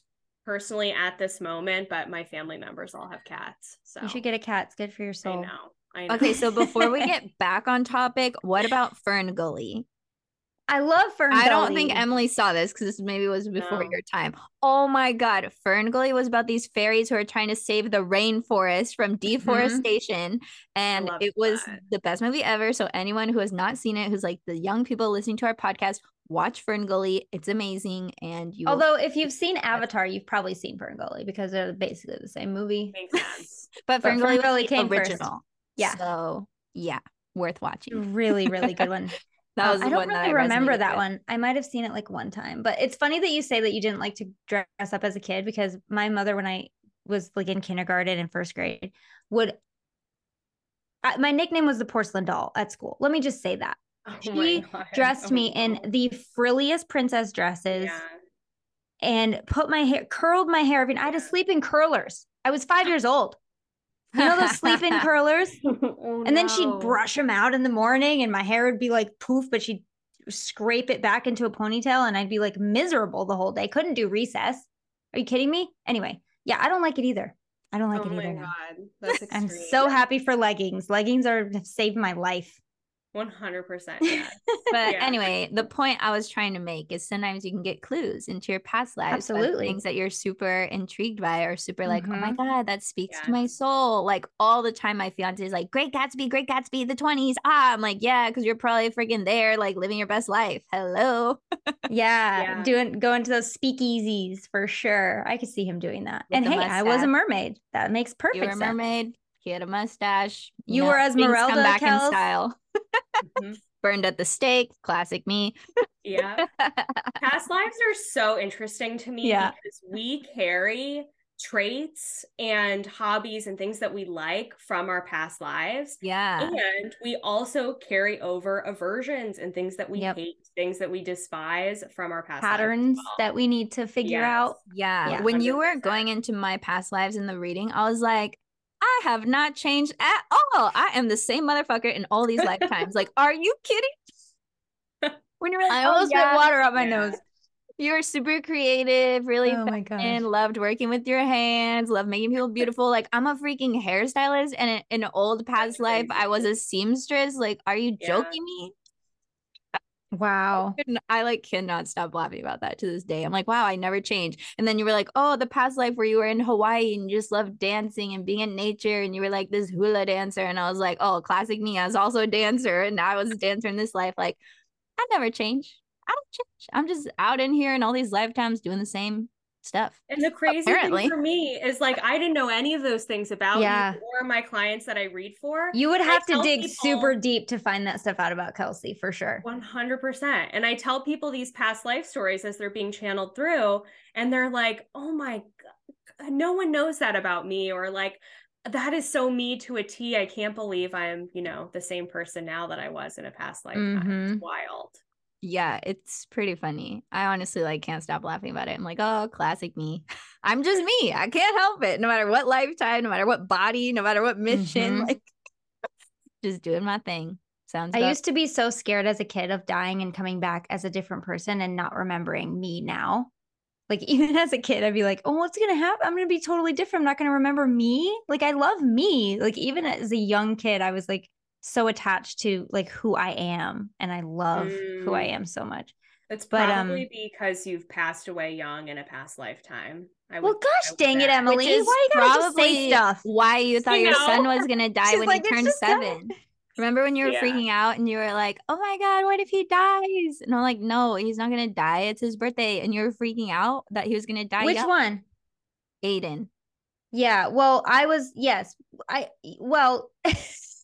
personally at this moment, but my family members all have cats. So You should get a cat. It's good for your soul. I soul. know. I know. Okay, so before we get back on topic, what about Fern Gully? I love Fern I don't think Emily saw this because this maybe was before No. your time. Oh my god, Fern Gully was about these fairies who are trying to save the rainforest from mm-hmm. deforestation, and it was that. the best movie ever. So anyone who has not seen it, who's like the young people listening to our podcast, watch Fern Gully. It's amazing, and you. Although, if you've seen Avatar, you've probably seen Fern Gully because they're basically the same movie. Makes sense. but but Fern Fern Gully was Gully the came first. Yeah. So yeah, worth watching. Really, really good one. That Um, was I don't really I remember that with. one. I might have seen it like one time, but it's funny that you say that you didn't like to dress up as a kid because my mother, when I was like in kindergarten and first grade, would I, my nickname was the porcelain doll at school. Let me just say that Oh She dressed Oh me in the frilliest princess dresses Yeah. and put my hair, curled my hair. I mean, I had to sleep in curlers. I was five years old. You know those sleep-in curlers? Oh, And then she'd brush them out in the morning, and my hair would be like poof, but she'd scrape it back into a ponytail, and I'd be like miserable the whole day. Couldn't do recess. Are you kidding me? Anyway, yeah, I don't like it either. I don't like oh it either now. god, that's I'm so happy for leggings. Leggings are have saved my life. One hundred percent. Yeah, But Yeah. anyway, the point I was trying to make is sometimes you can get clues into your past lives. Absolutely. Things that you're super intrigued by or super like, oh my Mhm. God, that speaks to my soul. Like all the time, my fiance is like, Great Gatsby, Great Gatsby, the 20s. Ah, I'm like, yeah, because you're probably freaking there, like living your best life. Hello. Yeah, Yeah. doing going to those speakeasies for sure. I could see him doing that. With and hey, I was a mermaid. That makes perfect You were a sense. mermaid. He had a mustache. You know, were Esmeralda, Come back Kels. in style. Mhm. Burned at the stake. Classic me. yeah. Past lives are so interesting to me Yeah. because we carry traits and hobbies and things that we like from our past lives. yeah. And we also carry over aversions and things that we Yep. hate, things that we despise from our past lives Patterns well. that we need to figure Yes. out. Yeah. Yeah. When you were going into my past lives in the reading, I was like, I have not changed at all. I am the same motherfucker in all these lifetimes. like, are you kidding? When you're like, I oh, almost yeah. spit water on my Yeah. nose. You were super creative, really Oh my feminine, gosh. loved working with your hands, loved making people beautiful. Like, I'm a freaking hairstylist, and in in an old past life, I was a seamstress. Like, are you Yeah. joking me? Wow. couldn't- I like cannot stop laughing about that to this day. I'm like, wow, I never changed. And then you were like, oh, the past life where you were in Hawaii and you just loved dancing and being in nature and you were like this hula dancer. And I was like, oh, classic me. I was also a dancer and I was a dancer in this life. Like, I never change. I don't change. I'm just out in here in all these lifetimes doing the same stuff. And the crazy Apparently. thing for me is like I didn't know any of those things about Yeah. or my clients that I read for. You would I have to dig people- super deep to find that stuff out about Kelsey for sure. 100%. And I tell people these past life stories as they're being channeled through, and they're like, oh my God, no one knows that about me. Or like, that is so me to a T. I can't believe I'm, you know, the same person now that I was in a past lifetime. Mhm. It's wild. Yeah, it's pretty funny. I honestly like can't stop laughing about it. I'm like, oh, classic me. I'm just me. I can't help it. No matter what lifetime, no matter what body, no matter what mission, Mhm. like just doing my thing. Sounds I about- used to be so scared as a kid of dying and coming back as a different person and not remembering me now. Like even as a kid, I'd be like, "Oh, what's gonna happen? I'm gonna be totally different. I'm not gonna remember me. Like I love me. Like even as a young kid, I was like so attached to like who I am, and I love who I Mm. am so much. It's But, um, probably because you've passed away young in a past lifetime. I Well, would- gosh would dang it. Emily! which is Why you gotta just say stuff? why you thought I your son was gonna die She's when like, he turned just done." seven. Remember when you were Yeah. freaking out and you were like, "Oh my god, what if he dies?" And I'm like, "No, he's not gonna die. It's his birthday." And you were freaking out that he was gonna die. Which young. one? Aiden. Yeah, well, I was yes. I well,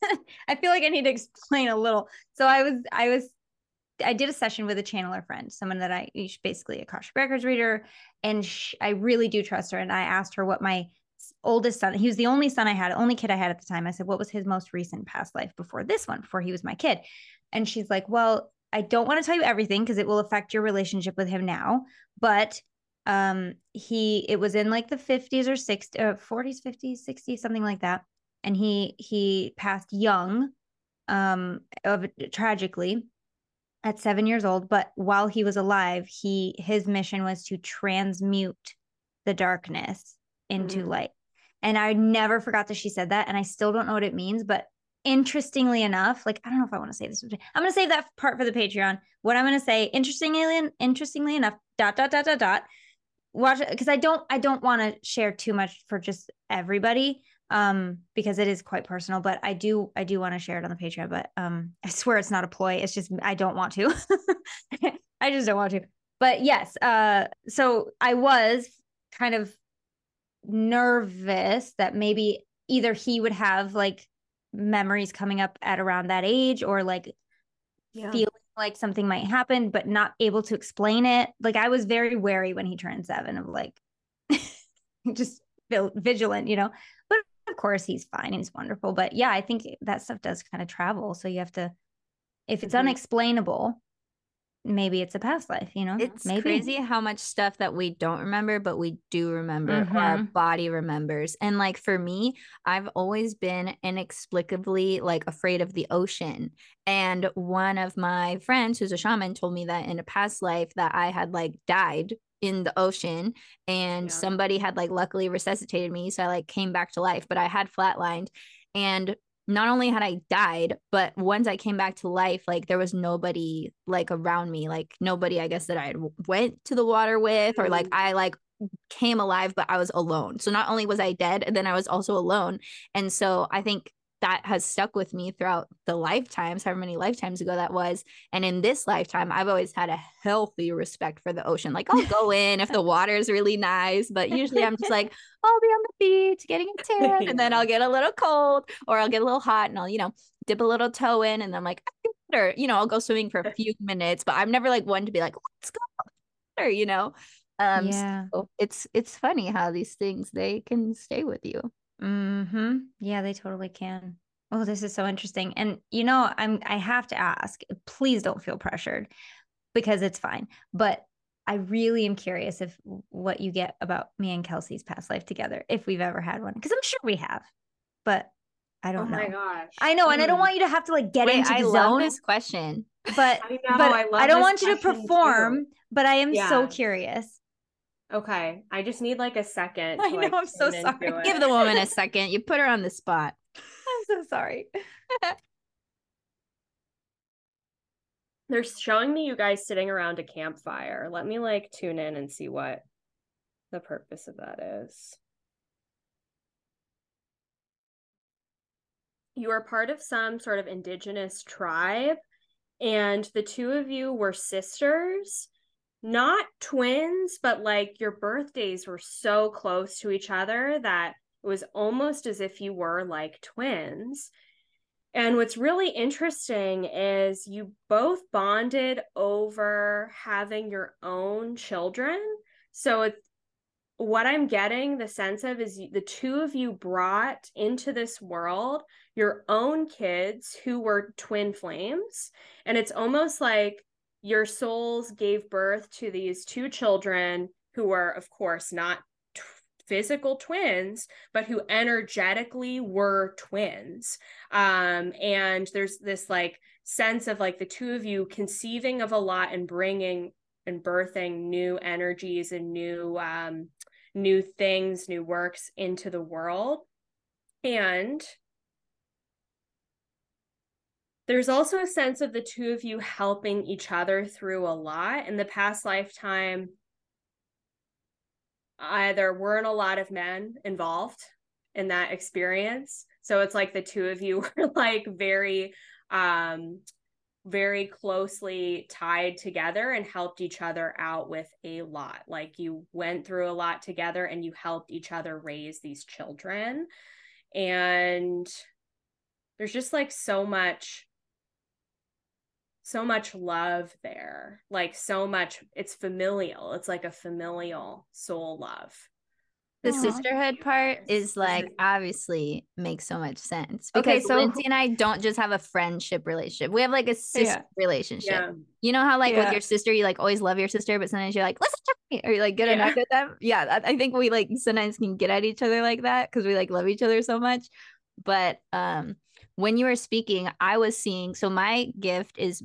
I feel like I need to explain a little. So I was I was I did a session with a channeler friend, someone that I basically a Akashic Records reader, and sh I really do trust her. And I asked her what my oldest son, he was the only son I had, only kid I had at the time. I said, what was his most recent past life before this one, before he was my kid? And she's like, well, I don't want to tell you everything because it will affect your relationship with him now, but um he it was in like the 50s or 60s uh, 40s 50s 60s something like that and he he passed young um of tragically at 7 years old but while he was alive he his mission was to transmute the darkness into Mhm. light and i never forgot that she said that and i still don't know what it means but interestingly enough like i don't know if i want to say this i'm going to save that part for the patreon what i'm going to say interestingly interestingly enough dot dot dot dot dot watch it because I don't I don't want to share too much for just everybody um because it is quite personal but I do I do want to share it on the Patreon but um I swear it's not a ploy it's just I don't want to. I just don't want to. But yes uh so I was kind of nervous that maybe either he would have like memories coming up at around that age or like Yeah. feeling like something might happen but not able to explain it. Like i was very wary when he turned seven of like just vigilant you know of course he's fine and he's wonderful but yeah i think that stuff does kind of travel so you have to if it's Mhm. unexplainable maybe it's a past life you know It's maybe crazy how much stuff that we don't remember, but we do remember, or our body remembers. And like for me, I've always been inexplicably like afraid of the ocean. And one of my friends who's a shaman told me that in a past life that I had like died in the ocean and Yeah. somebody had like luckily resuscitated me so i like came back to life but i had flatlined and not only had i died but once i came back to life like there was nobody like around me like nobody i guess that i had went to the water with or like Mm. i like came alive but i was alone so not only was i dead and then i was also alone and so i think that has stuck with me throughout the lifetimes however many lifetimes ago that was. And in this lifetime i've always had a healthy respect for the ocean. Like i'll go in if the water is really nice but usually i'm just like i'll be on the beach getting a tan and then i'll get a little cold or i'll get a little hot and i'll you know dip a little toe in and then like or you know i'll go swimming for a few minutes but i'm never like one to be like let's go or you know? Um yeah. so it's it's funny how these things they can stay with you Mm-hmm. Yeah, they totally can. Oh, this is so interesting. And you know, I'm I have to ask, please don't feel pressured because it's fine. But I really am curious if what you get about me and Kelsey's past life together, if we've ever had one. Because I'm sure we have, but I Oh don't know. Oh my gosh. I know, and I don't Mm. want you to have to like get Wait, into i the love this question but I know, but I love don't want you to perform. But I am so curious. Okay. I just need like a second. I to, like, know, I'm so sorry. give the woman a second you put her on the spot I'm so sorry. They're showing me you guys sitting around a campfire. Let me like tune in and see what the purpose of that is. You are part of some sort of indigenous tribe, and the two of you were sisters, not twins, but like your birthdays were so close to each other that it was almost as if you were like twins. And what's really interesting is you both bonded over having your own children. So it's what I'm getting the sense of is the two of you brought into this world your own kids who were twin flames. And it's almost like your souls gave birth to these two children who were, of course, not t- physical twins, but who energetically were twins. Um and there's this like sense of like the two of you conceiving of a lot and bringing and birthing new energies and new um new things new works into the world. And there's also a sense of the two of you helping each other through a lot. In the past lifetime there weren't a lot of men involved in that experience. So it's like the two of you were like very um very closely tied together and helped each other out with a lot. Like you went through a lot together and you helped each other raise these children. And there's just like so much so much love there like so much it's familial it's like a familial soul love the Aw. sisterhood part is like obviously makes so much sense Okay, because so Lynnsey and I don't just have a friendship relationship. We have like a sister Yeah. relationship. yeah You know how like with your sister, you like always love your sister, but sometimes you're like, listen to me, or you like get Yeah. annoyed at them. Yeah, I, I think we like sometimes can get at each other like that because we like love each other so much. But um, when you were speaking, I was seeing. So my gift is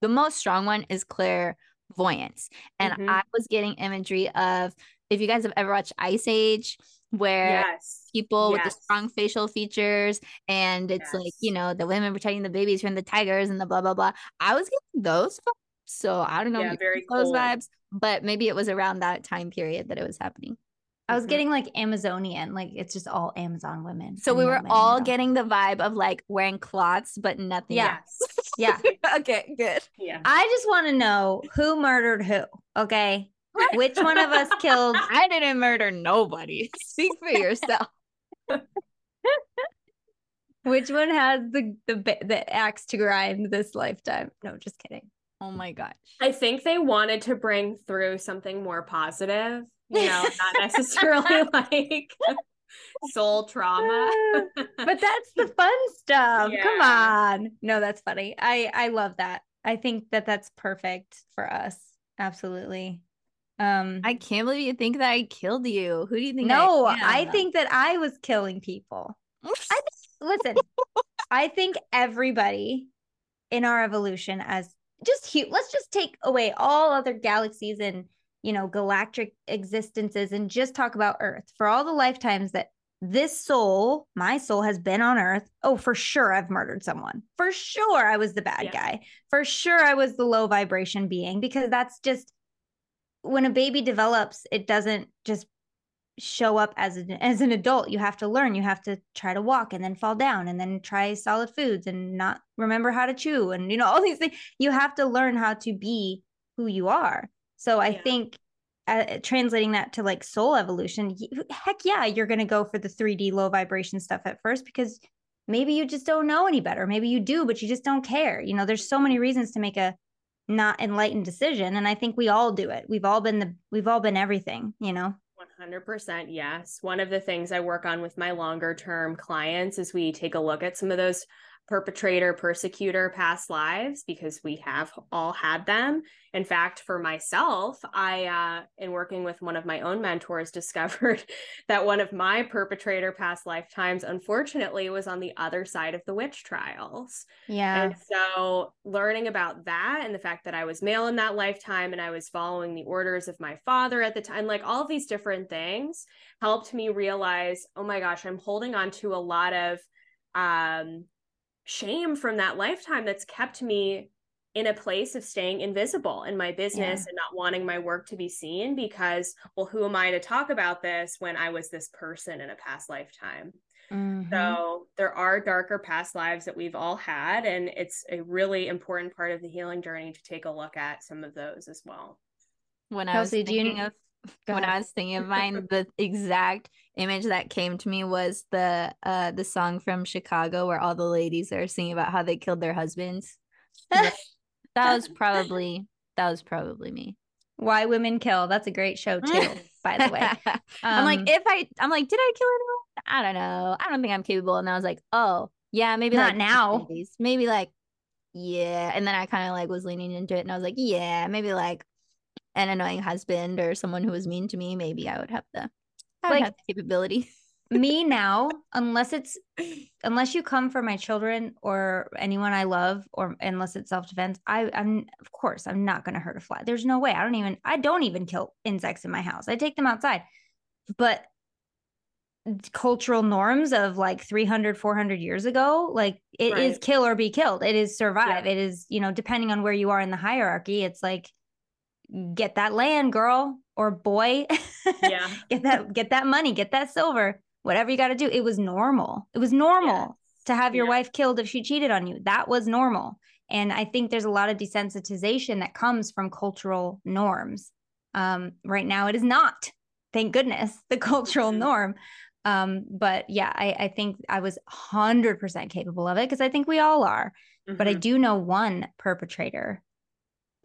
the most strong one is clairvoyance, and Mhm. I was getting imagery of if you guys have ever watched Ice Age, where yes people with the strong facial features and it's like you know the women protecting the babies from the tigers and the blah blah blah i was getting those so i don't know Yeah, very those cold. vibes but maybe it was around that time period that it was happening I was Mhm. getting like Amazonian, like it's just all Amazon women. so we were men all at getting the vibe of like wearing cloths but nothing Yeah. else. Yeah. okay good yeah I just want to know who murdered who. Okay. Which one of us killed? i didn't murder nobody speak for yourself Which one has the the the axe to grind this lifetime? No, just kidding. oh my gosh I think they wanted to bring through something more positive, you know, not necessarily like soul trauma. but that's the fun stuff. Come on. No, that's funny. I I love that. I think that that's perfect for us. Absolutely. Um i can't believe you think that i killed you who do you think no, I, I think that I was killing people. I listen, I think everybody in our evolution as just hu- let's just take away all other galaxies and you know, galactic existences and just talk about Earth for all the lifetimes that this soul, my soul has been on earth. Oh, for sure, I've murdered someone. For sure, I was the bad yeah. guy. For sure, I was the low vibration being because that's just when a baby develops, it doesn't just show up as an as an adult. You have to learn. You have to try to walk and then fall down and then try solid foods and not remember how to chew and you know all these things. You have to learn how to be who you are. So I yeah. think uh, translating that to like soul evolution, heck yeah, you're going to go for the 3D low vibration stuff at first because maybe you just don't know any better. Maybe you do, but you just don't care. You know, there's so many reasons to make a not enlightened decision and I think we all do it. We've all been the we've all been everything, you know. 100% yes. One of the things I work on with my longer term clients is we take a look at some of those perpetrator persecutor past lives because we have all had them. In fact for myself i uh, in working with one of my own mentors discovered that one of my perpetrator past lifetimes unfortunately was on the other side of the witch trials. Yeah. And so learning about that and the fact that i was male in that lifetime and i was following the orders of my father at the time like all these different things helped me realize oh my gosh i'm holding on to a lot of um shame from that lifetime that's kept me in a place of staying invisible in my business yeah. and not wanting my work to be seen because well who am i to talk about this when i was this person in a past lifetime mm-hmm. so there are darker past lives that we've all had and it's a really important part of the healing journey to take a look at some of those as well when i was thinking of when I was thinking of mine, the exact image that came to me was the uh the song from Chicago where all the ladies are singing about how they killed their husbands. that was probably that was probably me. Why Women Kill. That's a great show too, by the way. Um, I'm like, um, if I I'm like, did I kill anyone? I don't know. I don't think I'm capable. And I was like, oh yeah, maybe not like now. Maybe like yeah. And then I kind of like was leaning into it and I was like, yeah, maybe like an annoying husband or someone who was mean to me, maybe I would have the I would like, have the capability. me now, unless it's unless you come for my children or anyone I love, or unless it's self defense, I I'm of course I'm not gonna hurt a fly. There's no way. I don't even I don't even kill insects in my house. I take them outside. But cultural norms of like 300 400 years ago like it right. is kill or be killed it is survive yeah. it is you know depending on where you are in the hierarchy it's like get that land, girl or boy. Yeah. get that get that money, get that silver, whatever you got to do. It was normal. It was normal yeah. to have your yeah. wife killed if she cheated on you. That was normal. And I think there's a lot of desensitization that comes from cultural norms. Um, right now, it is not, thank goodness, the cultural mm-hmm. norm. Um, but yeah, I, I think I was 100% capable of it because I think we all are. Mm-hmm. But I mm-hmm. do know one perpetrator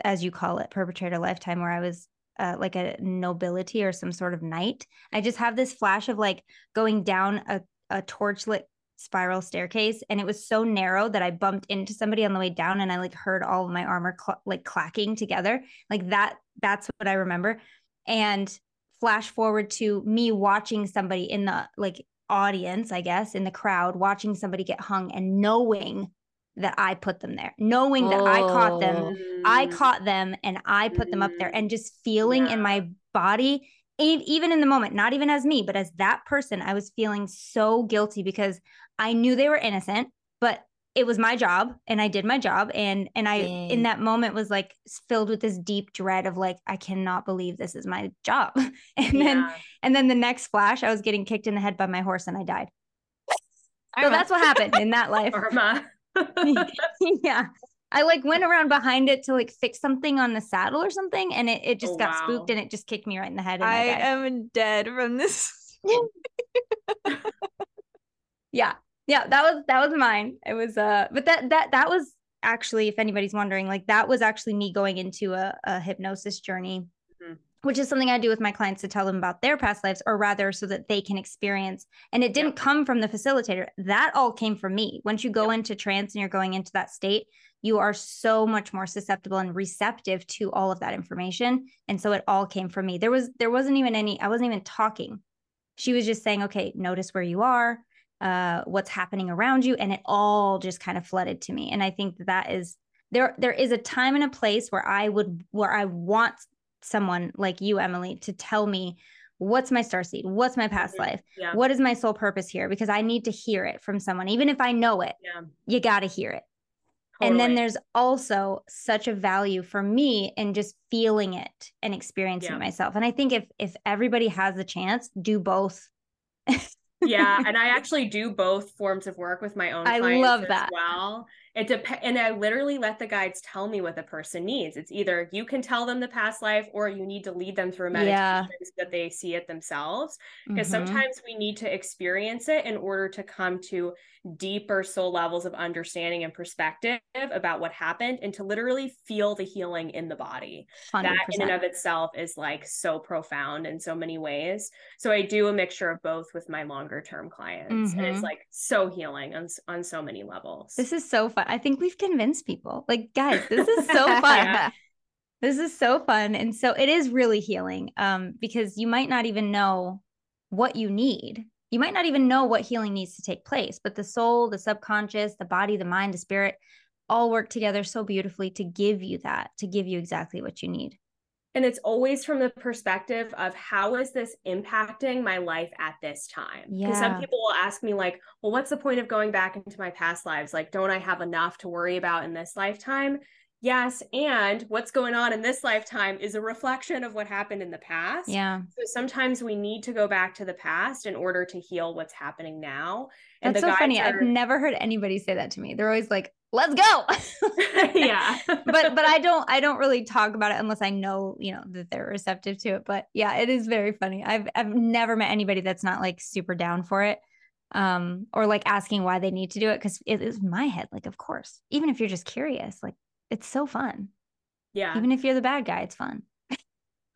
as you call it, perpetrator lifetime, where I was uh, like a nobility or some sort of knight. I just have this flash of like going down a, a torchlit spiral staircase and it was so narrow that I bumped into somebody on the way down and I like heard all of my armor cl- like clacking together. Like that, that's what I remember. And flash forward to me watching somebody in the like audience, I guess, in the crowd, watching somebody get hung and knowing that I put them there, knowing that oh. I caught them, oh. I oh. caught them and I put them up there mm. and just feeling yeah. in my body, even in the moment, not even as me, but as that person, I was feeling so guilty because I knew they were innocent, but it was my job and I did my job. And, and I, Dang. in that moment was like filled with this deep dread of like, I cannot believe this is my job. and yeah. then, and then the next flash, I was getting kicked in the head by my horse and I died. So that's what happened in that life. Karma. yeah. I like went around behind it to like fix something on the saddle or something, and it, it just oh, got wow. spooked and it just kicked me right in the head. I, I am dead from this. yeah. Yeah, that was that was mine. It was uh but that that that was actually, if anybody's wondering, like that was actually me going into a, a hypnosis journey which is something I do with my clients to tell them about their past lives, or rather, so that they can experience. And it didn't come from the facilitator. That all came from me. Once you go into trance and you're going into that state, you are so much more susceptible and receptive to all of that information. And so it all came from me. There was there wasn't even any. I wasn't even talking. She was just saying, "Okay, notice where you are, uh, what's happening around you," and it all just kind of flooded to me. And I think that, that is there. There is a time and a place where I would where I want someone like you, Emily, to tell me what's my starseed? What's my past life? Yeah. What is my sole purpose here? Because I need to hear it from someone. Even if I know it, Yeah. you got to hear it. And then there's also such a value for me in just feeling it and experiencing Yeah. myself. And I think if if everybody has the chance, do both. yeah and i actually do both forms of work with my own I love as that. well it depends and i literally let the guides tell me what the person needs it's either you can tell them the past life or you need to lead them through a meditation Yeah. so that they see it themselves because Mhm. sometimes we need to experience it in order to come to deeper soul levels of understanding and perspective about what happened and to literally feel the healing in the body that in and of itself is like so profound in so many ways. So I do a mixture of both with my longer term clients, and Mhm. it's like so healing on on so many levels. This is so fun. I think we've convinced people. Like, guys, this is so fun. Yeah. This is so fun. And so it is really healing um, because you might not even know what you need. You might not even know what healing needs to take place, but the soul, the subconscious, the body, the mind, the spirit all work together so beautifully to give you that, to give you exactly what you need. and it's always from the perspective of how is this impacting my life at this time? Because some people will ask me like, well, what's the point of going back into my past lives? Like, don't I have enough to worry about in this lifetime? Yes, and what's going on in this lifetime is a reflection of what happened in the past. Yeah. So sometimes we need to go back to the past in order to heal what's happening now. And That's so funny. guides I've never heard anybody say that to me. They're always like, let's go. yeah. but but I don't I don't really talk about it unless I know, you know, that they're receptive to it. But yeah, it is very funny. I've I've never met anybody that's not like super down for it. Um, or like asking why they need to do it because it is my head. Like, of course, even if you're just curious, like it's so fun. yeah. Even if you're the bad guy, it's fun.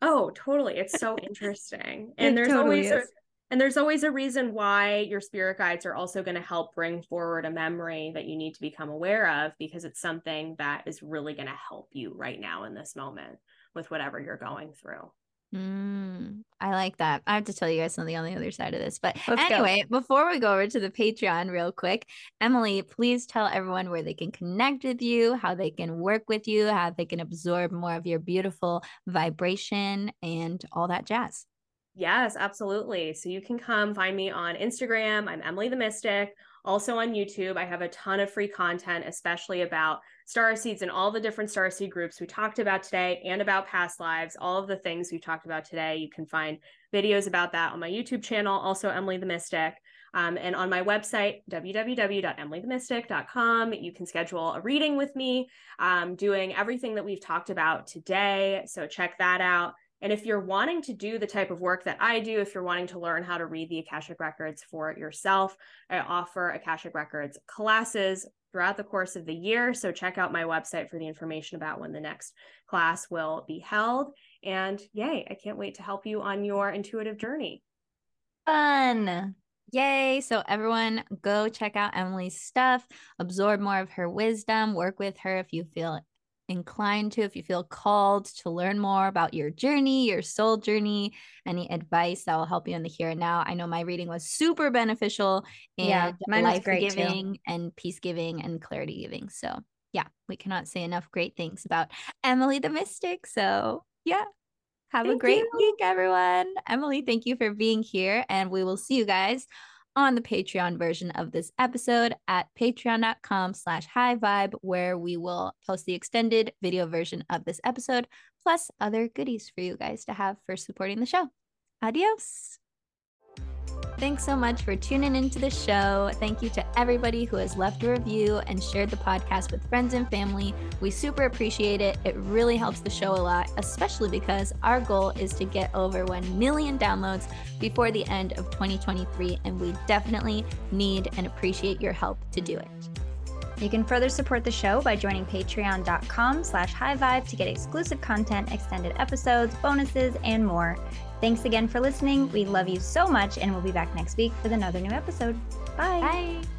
Oh, totally. It's so interesting. And there's totally always a, and there's always a reason why your spirit guides are also going to help bring forward a memory that you need to become aware of because it's something that is really going to help you right now in this moment with whatever you're going through. Mm, I like that. I have to tell you guys something on the other side of this. But Let's go. anyway, before we go over to the Patreon real quick, Emily, please tell everyone where they can connect with you, how they can work with you, how they can absorb more of your beautiful vibration and all that jazz. Yes, absolutely. So you can come find me on Instagram. I'm Emily the Mystic. Also on YouTube, I have a ton of free content, especially about starseeds and all the different starseed groups we talked about today and about past lives. All of the things we talked about today, you can find videos about that on my YouTube channel, also Emily the Mystic. Um, and on my website, www.emilythemystic.com, you can schedule a reading with me, um, doing everything that we've talked about today. So check that out. And if you're wanting to do the type of work that I do, if you're wanting to learn how to read the Akashic Records for yourself, I offer Akashic Records classes throughout the course of the year. So check out my website for the information about when the next class will be held. And yay, I can't wait to help you on your intuitive journey. Fun. Yay. So, everyone, go check out Emily's stuff, absorb more of her wisdom, work with her if you feel inclined to, if you feel called to learn more about your journey, your soul journey, any advice that will help you in the here and now. I know my reading was super beneficial and Yeah, life giving and peace giving and clarity giving. So, yeah, we cannot say enough great things about Emily the Mystic. So, yeah. Have a great you. week, everyone. Emily, thank you for being here. And we will see you guys on the Patreon version of this episode at patreon.com slash high vibe, where we will post the extended video version of this episode, plus other goodies for you guys to have for supporting the show. Adios. Thanks so much for tuning into the show. Thank you to everybody who has left a review and shared the podcast with friends and family. We super appreciate it. It really helps the show a lot, especially because our goal is to get over 1 million downloads before the end of 2023, and we definitely need and appreciate your help to do it. You can further support the show by joining patreon.com slash high vibe to get exclusive content, extended episodes, bonuses, and more. Thanks again for listening. We love you so much, and we'll be back next week with another new episode. Bye. Bye.